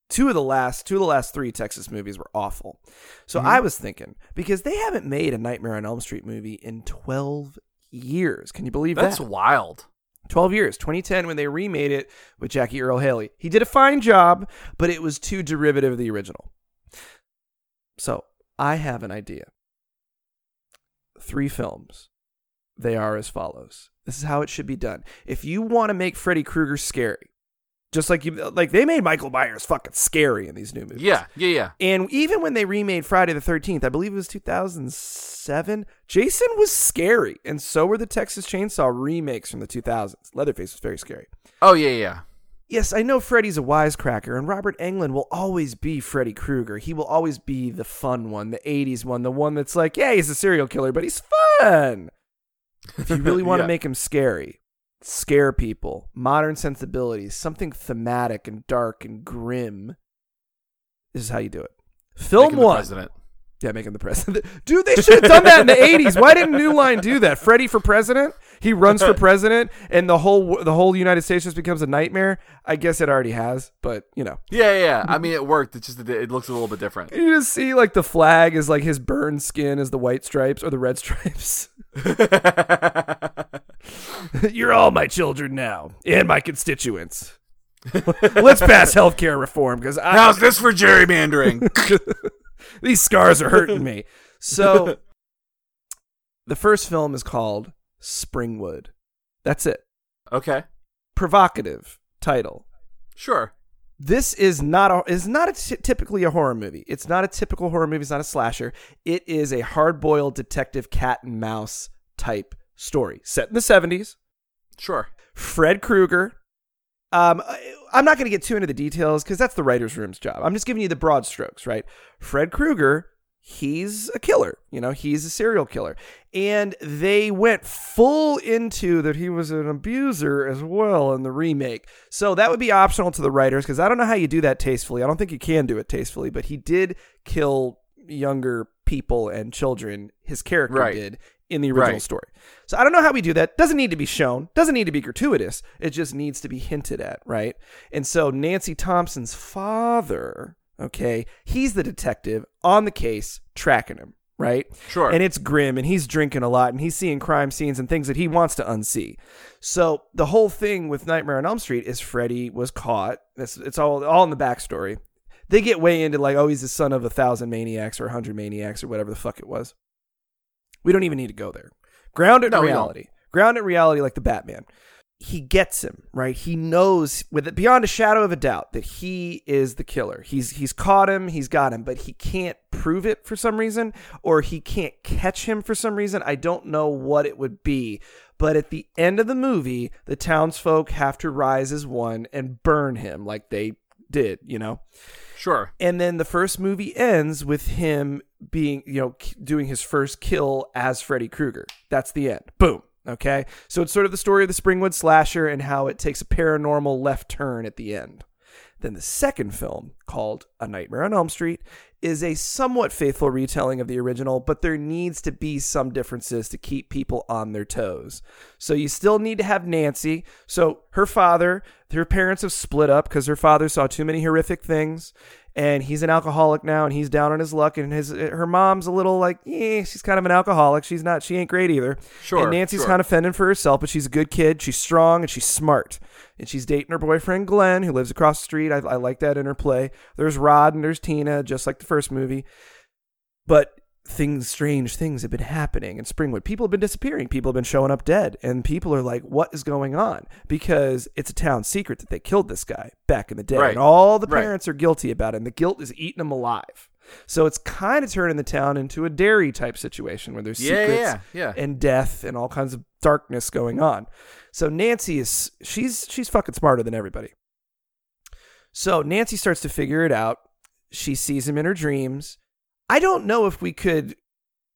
two of the last two of the last three Texas movies were awful. So Mhm. I was thinking because they haven't made a Nightmare on Elm Street movie in 12 years. Can you believe That's that? That's wild. 12 years 2010 when they remade it with jackie earle haley he did a fine job but it was too derivative of the original so i have an idea three films they are as follows this is how it should be done if you want to make freddy krueger scary just like you like they made michael myers fucking scary in these new movies Yeah, yeah, yeah. and even when they remade Friday the 13th, I believe it was 2007, Jason was scary. And so were the Texas Chainsaw remakes from the 2000s. Leatherface was very scary. Oh, yeah, yeah. Yes, I know Freddy's a wisecracker, and Robert Englund will always be Freddy Krueger. He will always be the fun one, the 80s one, the one that's like, yeah, he's a serial killer, but he's fun. If you really *laughs* want to make him scary, scare people, modern sensibilities, something thematic and dark and grim, this is how you do it. Film Making one. president. Yeah, making the president. *laughs* Dude, they should have done that in the 80s. Why didn't New Line do that? Freddy for president? He runs for *laughs* president and the whole the whole United States just becomes a nightmare. I guess it already has, but you know. Yeah, yeah, yeah. I mean, it worked. It's just it looks a little bit different. You just see like the flag is like his burned skin is the white stripes or the red *laughs* stripes. *laughs* You're all my children now and my constituents. Let's pass healthcare reform because I How's this for gerrymandering? *laughs* These scars are hurting me. So, *laughs* the first film is called Springwood. That's it. okay, Provocative title. sure. This is not a is not a t- typically a horror movie. It's not a typical horror movie. It's not a slasher. It is a hard boiled detective cat and mouse type story set in the seventies. Sure. Fred Krueger. Um, I'm not going to get too into the details because that's the writer's room's job. I'm just giving you the broad strokes, right? Fred Krueger, he's a killer. You know, he's a serial killer. And they went full into that he was an abuser as well in the remake. So that would be optional to the writers because I don't know how you do that tastefully. I don't think you can do it tastefully, but he did kill younger people and children. His character Right. did in the original Right. story. So I don't know how we do that. Doesn't need to be shown. Doesn't need to be gratuitous. It just needs to be hinted at, right? And so Nancy Thompson's father, okay, he's the detective on the case tracking him, right? Sure. And it's grim and he's drinking a lot and he's seeing crime scenes and things that he wants to unsee. So the whole thing with Nightmare on Elm Street is Freddy was caught. It's, it's all all in the backstory. They get way into like, oh, he's the son of a thousand maniacs or a hundred maniacs or whatever the fuck it was. We don't even need to go there. Ground it No, in reality. Ground it in reality like the Batman. he gets him right. He knows with it beyond a shadow of a doubt that he is the killer. He's he's caught him, he's got him, but he can't prove it for some reason, or he can't catch him for some reason. I don't know what it would be. But at the end of the movie, the townsfolk have to rise as one and burn him like they did, you know? Sure. And then the first movie ends with him being, you know, doing his first kill as Freddy Krueger. That's the end. Boom. Okay. So it's sort of the story of the Springwood slasher and how it takes a paranormal left turn at the end. Then the second film, called A Nightmare on Elm Street, is a somewhat faithful retelling of the original, but there needs to be some differences to keep people on their toes. So you still need to have Nancy. So her father, her parents have split up because her father saw too many horrific things. And he's an alcoholic now, and he's down on his luck. And his her mom's a little like, yeah, she's kind of an alcoholic. She's not, she ain't great either. Sure, And Nancy's sure. kind of fending for herself, but she's a good kid. She's strong and she's smart. And she's dating her boyfriend Glenn, who lives across the street. I, I like that interplay. There's Rod and there's Tina, just like the first movie. But things, strange things have been happening in Springwood. People have been disappearing. People have been showing up dead. And people are like, what is going on? Because it's a town secret that they killed this guy back in the day. Right. And all the Right. parents are guilty about it. And the guilt is eating them alive. So it's kind of turning the town into a Derry type situation where there's Yeah, secrets yeah, yeah. and death and all kinds of darkness going on. So Nancy is she's she's fucking smarter than everybody. So Nancy starts to figure it out. She sees him in her dreams. I don't know if we could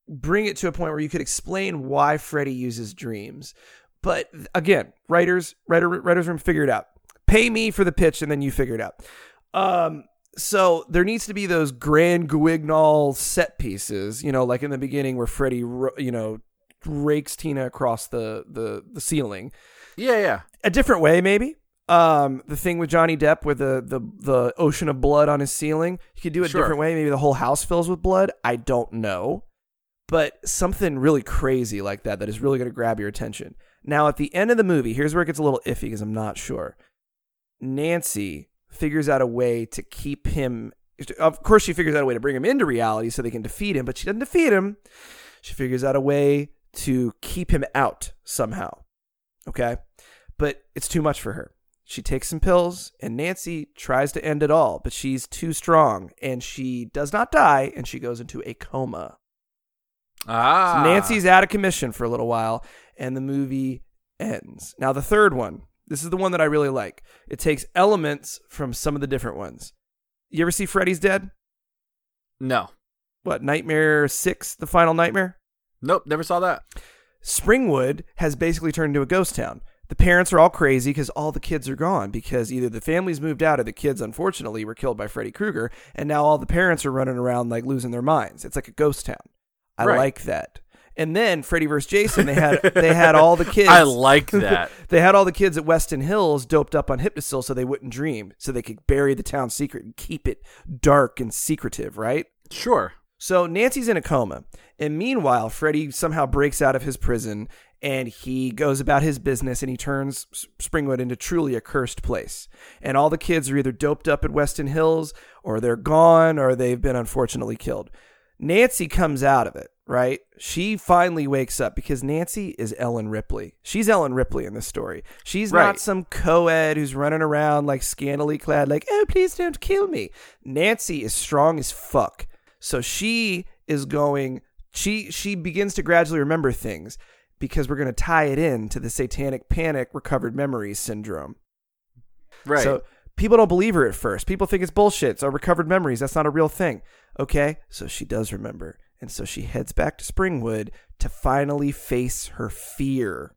bring it to a point where you could explain why Freddy uses dreams. But again, writers, writer, writers room, figure it out. Pay me for the pitch, and then you figure it out. Um, so there needs to be those grand guignol set pieces, you know, like in the beginning where Freddy, you know, rakes Tina across the the the ceiling Yeah, yeah. a different way, maybe. Um, the thing with Johnny Depp with the the the ocean of blood on his ceiling, you could do it a different way. Maybe the whole house fills with blood. I don't know, but something really crazy like that that is really going to grab your attention. Now, at the end of the movie, here's where it gets a little iffy because I'm not sure. Nancy figures out a way to keep him. Of course, she figures out a way to bring him into reality so they can defeat him, but she doesn't defeat him. She figures out a way to keep him out somehow. Okay? But it's too much for her. She takes some pills, and Nancy tries to end it all, but she's too strong, and she does not die, and she goes into a coma. Ah. So Nancy's out of commission for a little while, and the movie ends. Now, the third one, this is the one that I really like. It takes elements from some of the different ones. You ever see Freddy's Dead? No. What, Nightmare 6, the final nightmare? Nope, never saw that. Springwood has basically turned into a ghost town. The parents are all crazy because all the kids are gone because either the families moved out or the kids, unfortunately, were killed by Freddy Krueger, and now all the parents are running around like losing their minds. It's like a ghost town. I Right. like that. And then Freddy vs. Jason, they had *laughs* they had all the kids. I like that. *laughs* they had all the kids at Westin Hills doped up on Hypnocil so they wouldn't dream, so they could bury the town secret and keep it dark and secretive, right? Sure. So Nancy's in a coma, and meanwhile, Freddy somehow breaks out of his prison and he goes about his business and he turns Springwood into truly a cursed place. And all the kids are either doped up at Westin Hills or they're gone or they've been unfortunately killed. Nancy comes out of it, right? She finally wakes up because Nancy is Ellen Ripley. She's Ellen Ripley in this story. She's not some co-ed who's running around like scantily clad, like, oh, please don't kill me. Nancy is strong as fuck. So she is going she she begins to gradually remember things because we're going to tie it in to the satanic panic recovered memories syndrome. Right. So people don't believe her at first. People think it's bullshit. A recovered memories. That's not a real thing. Okay? So she does remember. And so she heads back to Springwood to finally face her fear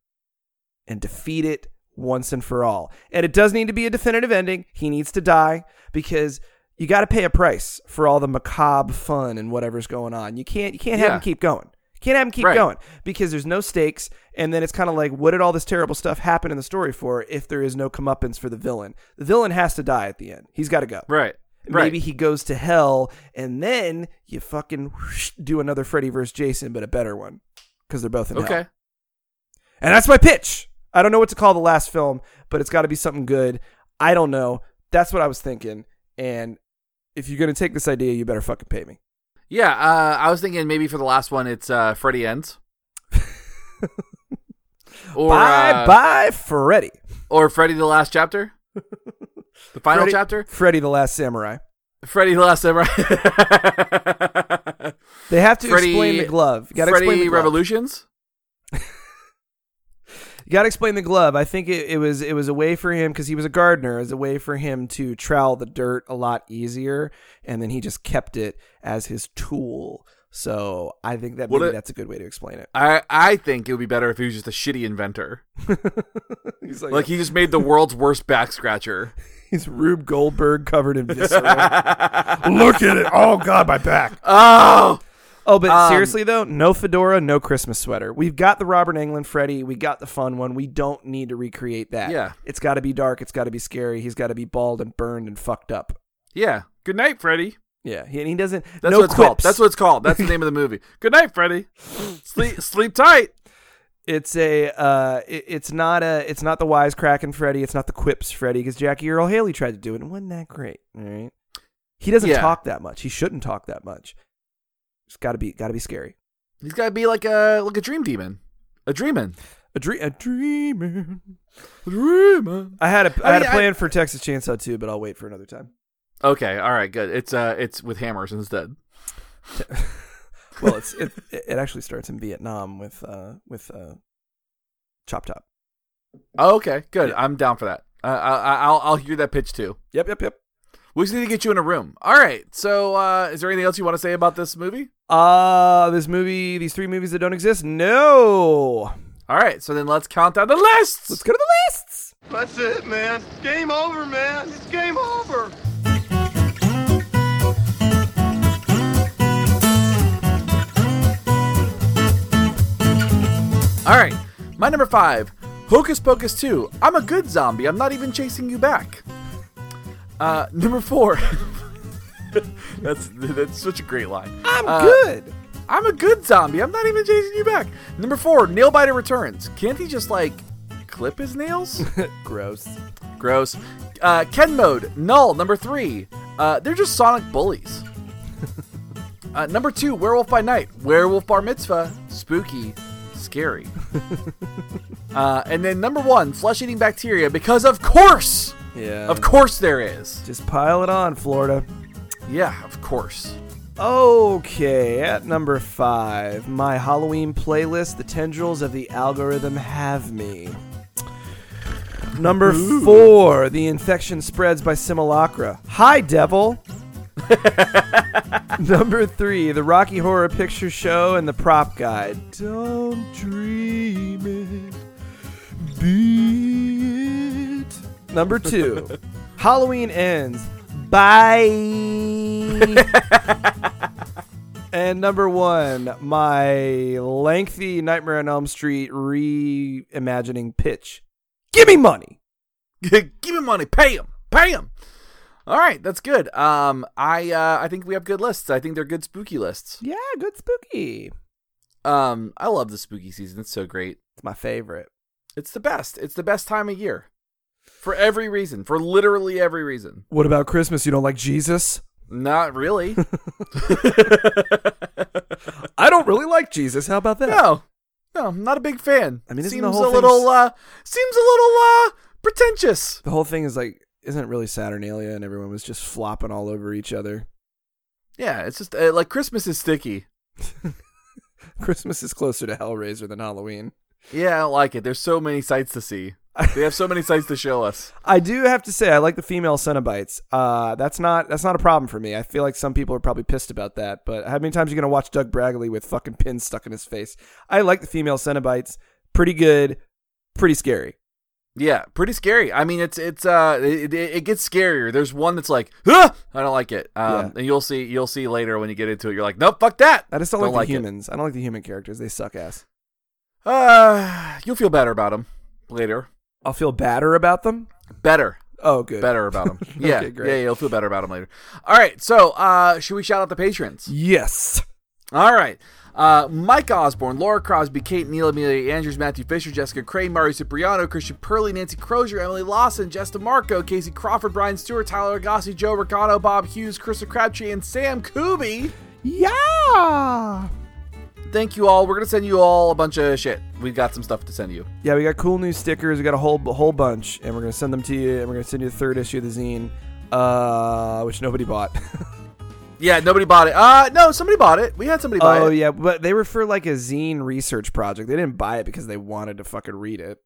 and defeat it once and for all. And it does need to be a definitive ending. He needs to die because you got to pay a price for all the macabre fun and whatever's going on. You can't you can't have Yeah. him keep going. Can't have him keep Right. going because there's no stakes, and then it's kind of like, what did all this terrible stuff happen in the story for if there is no comeuppance for the villain? The villain has to die at the end. He's got to go. right. Maybe Right. he goes to hell, and then you fucking whoosh, do another Freddy vs. Jason, but a better one because they're both in hell. Okay. And that's my pitch. I don't know what to call the last film, but it's got to be something good. I don't know. That's what I was thinking. And if you're going to take this idea, you better fucking pay me. Yeah, uh, I was thinking maybe for the last one, it's uh, Freddy Ends. *laughs* Or bye uh, bye, Freddy. or Freddy the Last Chapter, *laughs* the final Freddy- chapter, Freddy the Last Samurai. Freddy the Last Samurai, *laughs* They have to Freddy- explain the glove. You got to Freddy explain the glove. Revolutions. You got to explain the glove. I think it, it was it was a way for him because he was a gardener. It was a way for him to trowel the dirt a lot easier, and then he just kept it as his tool. So I think that maybe it- that's a good way to explain it. I I think it would be better if he was just a shitty inventor. *laughs* He's like, Like he just made the world's worst back scratcher. *laughs* he's Rube Goldberg covered in *laughs* viscera. Look at it! Oh God, my back. Oh, Oh, but Um, seriously though, no fedora, no Christmas sweater. We've got the Robert Englund Freddy. We got the fun one. We don't need to recreate that. Yeah. it's got to be dark. It's got to be scary. He's got to be bald and burned and fucked up. yeah. Good night, Freddy. Yeah, he, and he doesn't. That's no what it's called. quips. That's what it's called. That's the name of the movie. *laughs* Good night, Freddy. Sleep sleep tight. it's a. Uh, it- it's not a. It's not the wisecracking Freddy. It's not the quips Freddy because Jackie Earle Haley tried to do it and wasn't that great. All right, he doesn't Yeah. talk that much. He shouldn't talk that much. It's got to be. Got to be scary. He's got to be like a like a dream demon, a dreamin', A dream. A dreamer. a dreamin'. I had a. I, I had mean, a I- plan for Texas Chainsaw too, but I'll wait for another time. Okay, all right, good. It's uh, it's with hammers instead. *laughs* Well, it's it, it actually starts in Vietnam with uh with uh Chop Top. Oh, okay, good. Yeah. I'm down for that. Uh, I, I- I'll I'll hear that pitch too. Yep, yep, yep. We just need to get you in a room. All right. So, uh, is there anything else you want to say about this movie? Uh this movie, these three movies that don't exist. No. All right. So then let's count down the lists. Let's go to the lists. That's it, man. Game over, man. It's game over. All right. My number five, Hocus Pocus 2. I'm a good zombie. I'm not even chasing you back. Uh, number four. *laughs* that's that's such a great line. I'm Uh, good. I'm a good zombie. I'm not even chasing you back. Number four, nail biter returns. Can't he just like clip his nails? *laughs* Gross. Gross. Uh, Ken mode, null. Number three, uh, they're just Sonic bullies. *laughs* uh, number two, Werewolf by Night, Werewolf Bar Mitzvah, spooky, scary. uh, and then number one, flesh eating bacteria, because of course, Yeah. of course there is. Just pile it on, Florida. Yeah, of course. Okay, at number five, my Halloween playlist, The Tendrils of the Algorithm Have Me. Number four, The Infection Spreads by Simulacra. Hi, devil. *laughs* Number three, The Rocky Horror Picture Show and the Prop Guide. Don't dream it, be. Number *laughs* two, Halloween Ends. Bye. *laughs* And number one, my lengthy Nightmare on Elm Street reimagining pitch. Give me money. *laughs* Give me money, pay him, pay him. All right, that's good. Um, I uh, I think we have good lists. I think they're good spooky lists. Yeah, good spooky. Um, I love the spooky season. It's so great. It's my favorite. It's the best. It's the best time of year. For every reason. For literally every reason. What about Christmas? You don't like Jesus? Not really. *laughs* *laughs* I don't really like Jesus. How about that? no. No, I'm not a big fan. I mean, seems a little uh seems a little uh pretentious. The whole thing is like, isn't it really Saturnalia and everyone was just flopping all over each other? Yeah, it's just uh, like Christmas is sticky. *laughs* Christmas is closer to Hellraiser than Halloween. Yeah, I don't like it. There's so many sights to see. They have so many sites to show us. *laughs* I do have to say I like the female Cenobites. Uh, that's not that's not a problem for me. I feel like some people are probably pissed about that. But how many times are you gonna watch Doug Bradley with fucking pins stuck in his face? I like the female Cenobites. Pretty good, pretty scary. Yeah, pretty scary. I mean, it's it's uh, it, it, it gets scarier. There's one that's like, ah! I don't like it. Um, Yeah. and you'll see you'll see later when you get into it. You're like, nope, fuck that. I just don't, Don't like, like the it. humans. I don't like the human characters. They suck ass. Uh, you'll feel better about them later. I'll feel badder about them. Better, Oh, good. better about them. *laughs* Yeah, Okay, great. yeah, you'll feel better about them later. All right, so uh, should we shout out the patrons? Yes. All right. Uh, Mike Osborne, Laura Crosby, Kate Neal, Amelia Andrews, Matthew Fisher, Jessica Crane, Mario Cipriano, Christian Purley, Nancy Crozier, Emily Lawson, Jess DeMarco, Casey Crawford, Brian Stewart, Tyler Agassi, Joe Riccano, Bob Hughes, Krista Crabtree, and Sam Kuby. Yeah. Thank you all. We're gonna send you all a bunch of shit. We've got some stuff to send you. Yeah, we got cool new stickers. We got a whole a whole bunch, and we're gonna send them to you. And we're gonna send you the third issue of the zine, uh, which nobody bought. *laughs* Yeah, nobody bought it. Uh, no, somebody bought it. We had somebody buy oh it. Oh yeah, but they were for like a zine research project. They didn't buy it because they wanted to fucking read it.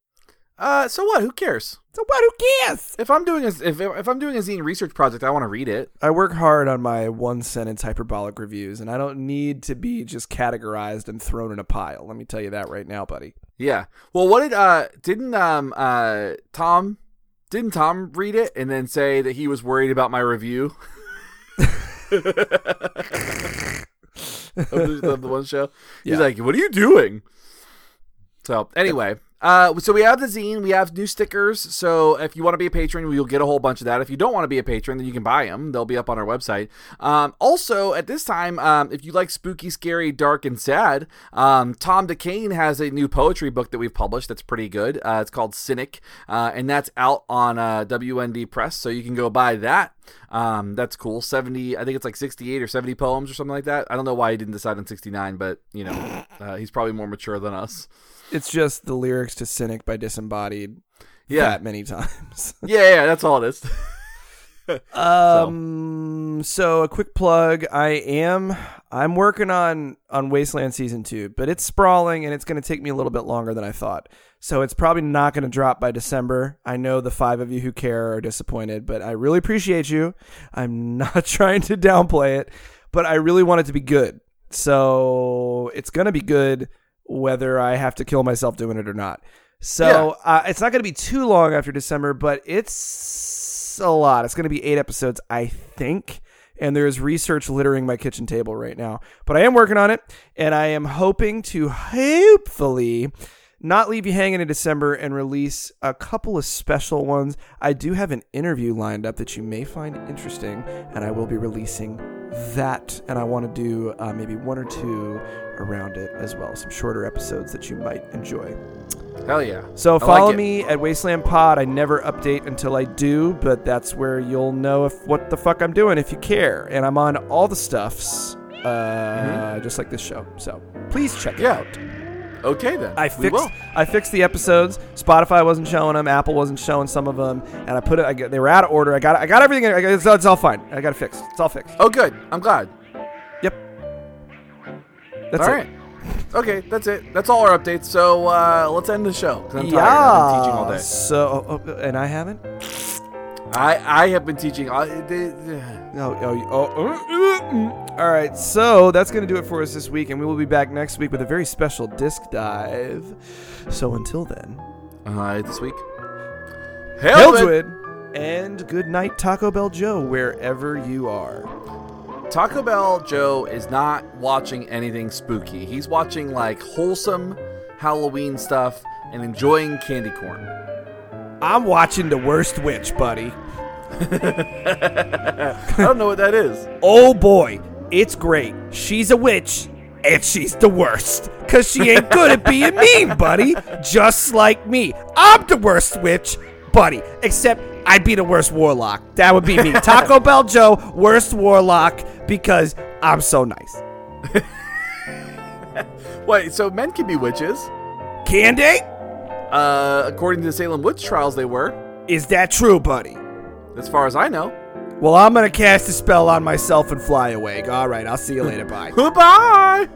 Uh, so what? Who cares? So what? Who cares? If I'm doing a if, if I'm doing a zine research project, I want to read it. I work hard on my one sentence hyperbolic reviews, and I don't need to be just categorized and thrown in a pile. Let me tell you that right now, buddy. Yeah. Well, what did uh didn't um uh Tom didn't Tom read it and then say that he was worried about my review? *laughs* *laughs* of the, of the one show. He's Yeah. like, "What are you doing?" So anyway, uh, so we have the zine, we have new stickers. So if you want to be a patron, you'll get a whole bunch of that. If you don't want to be a patron, then you can buy them. They'll be up on our website. Um, also, at this time, um, if you like spooky, scary, dark, and sad, um, Tom DeCane has a new poetry book that we've published that's pretty good. Uh, it's called Cynic, uh, and that's out on uh, WND Press, so you can go buy that. Um, that's cool. 70, I think it's like 68 or 70 poems or something like that. I don't know why he didn't decide on 69, but, you know, *laughs* uh, he's probably more mature than us. It's just the lyrics to "Cynic" by Disembodied. Yeah. that many times. *laughs* Yeah, yeah, that's all it is. *laughs* Um. So a quick plug. I am. I'm working on on Wasteland season two, but it's sprawling and it's going to take me a little bit longer than I thought. So it's probably not going to drop by December. I know the five of you who care are disappointed, but I really appreciate you. I'm *laughs* not trying to downplay it, but I really want it to be good. So it's going to be good whether I have to kill myself doing it or not. So uh, it's not going to be too long after December, but it's a lot. It's going to be eight episodes, I think. And there's research littering my kitchen table right now. But I am working on it, and I am hoping to hopefully not leave you hanging in December and release a couple of special ones. I do have an interview lined up that you may find interesting, and I will be releasing that. And I want to do uh, maybe one or two around it as well, some shorter episodes that you might enjoy. Hell yeah. So like follow it. me at Wasteland Pod. I never update until I do, but that's where you'll know if what the fuck I'm doing if you care. And I'm on all the stuffs, uh, just like this show. So please check it Yeah. out. Okay then. I fixed. I fixed the episodes. Spotify wasn't showing them. Apple wasn't showing some of them, and I put it. I got, they were out of order. I got I got everything. I got, it's, it's all fine. I got it fixed. It's all fixed. Oh, good. I'm glad. Yep. That's all it. right. Okay, that's it. That's all our updates. So uh, let's end the show. 'cause I'm tired. I've been teaching all day. So, oh, oh, and I haven't. I I have been teaching. All, the- Oh, oh, oh, all right. So that's going to do it for us this week, and we will be back next week with a very special disc dive. So until then, uh, this week. Hellswood, and good night, Taco Bell Joe, wherever you are. Taco Bell Joe is not watching anything spooky. He's watching like wholesome Halloween stuff and enjoying candy corn. I'm watching The Worst Witch, buddy. I don't know what that is. Oh boy, it's great. She's a witch, and she's the worst. Cause she ain't good at being *laughs* mean, buddy. Just like me. I'm the worst witch, buddy. Except I'd be the worst warlock. That would be me. *laughs* Taco Bell Joe, worst warlock, because I'm so nice. *laughs* Wait, so men can be witches? Can they? Uh, according to the Salem witch trials, they were. Is that true, buddy? As far as I know. Well, I'm gonna cast a spell on myself and fly away. All right, I'll see you later. Bye. *laughs* Goodbye.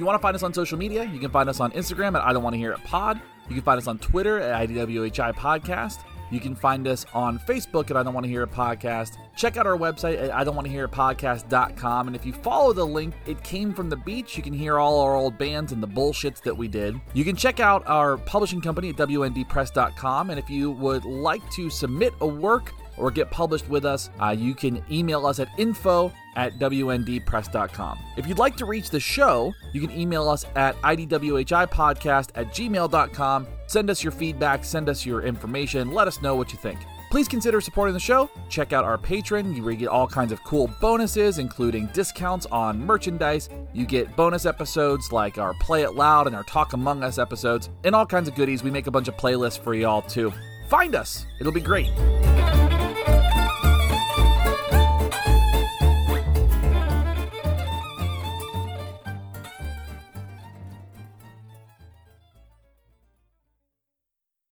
You want to find us on social media, you can find us on Instagram at I Don't Want to Hear It Pod. You can find us on Twitter at IDWHI Podcast. You can find us on Facebook at I Don't Want to Hear It Podcast. Check out our website at I Don't Want to Hear It Podcast.com. And if you follow the link, it came from the beach. You can hear all our old bands and the bullshits that we did. You can check out our publishing company at WNDpress.com. And if you would like to submit a work, or get published with us, uh, you can email us at info at wndpress.com. If you'd like to reach the show, you can email us at idwhipodcast at gmail.com. Send us your feedback, send us your information, let us know what you think. Please consider supporting the show. Check out our Patreon, you get all kinds of cool bonuses, including discounts on merchandise. You get bonus episodes like our Play It Loud and our Talk Among Us episodes, and all kinds of goodies. We make a bunch of playlists for y'all too. Find us, it'll be great.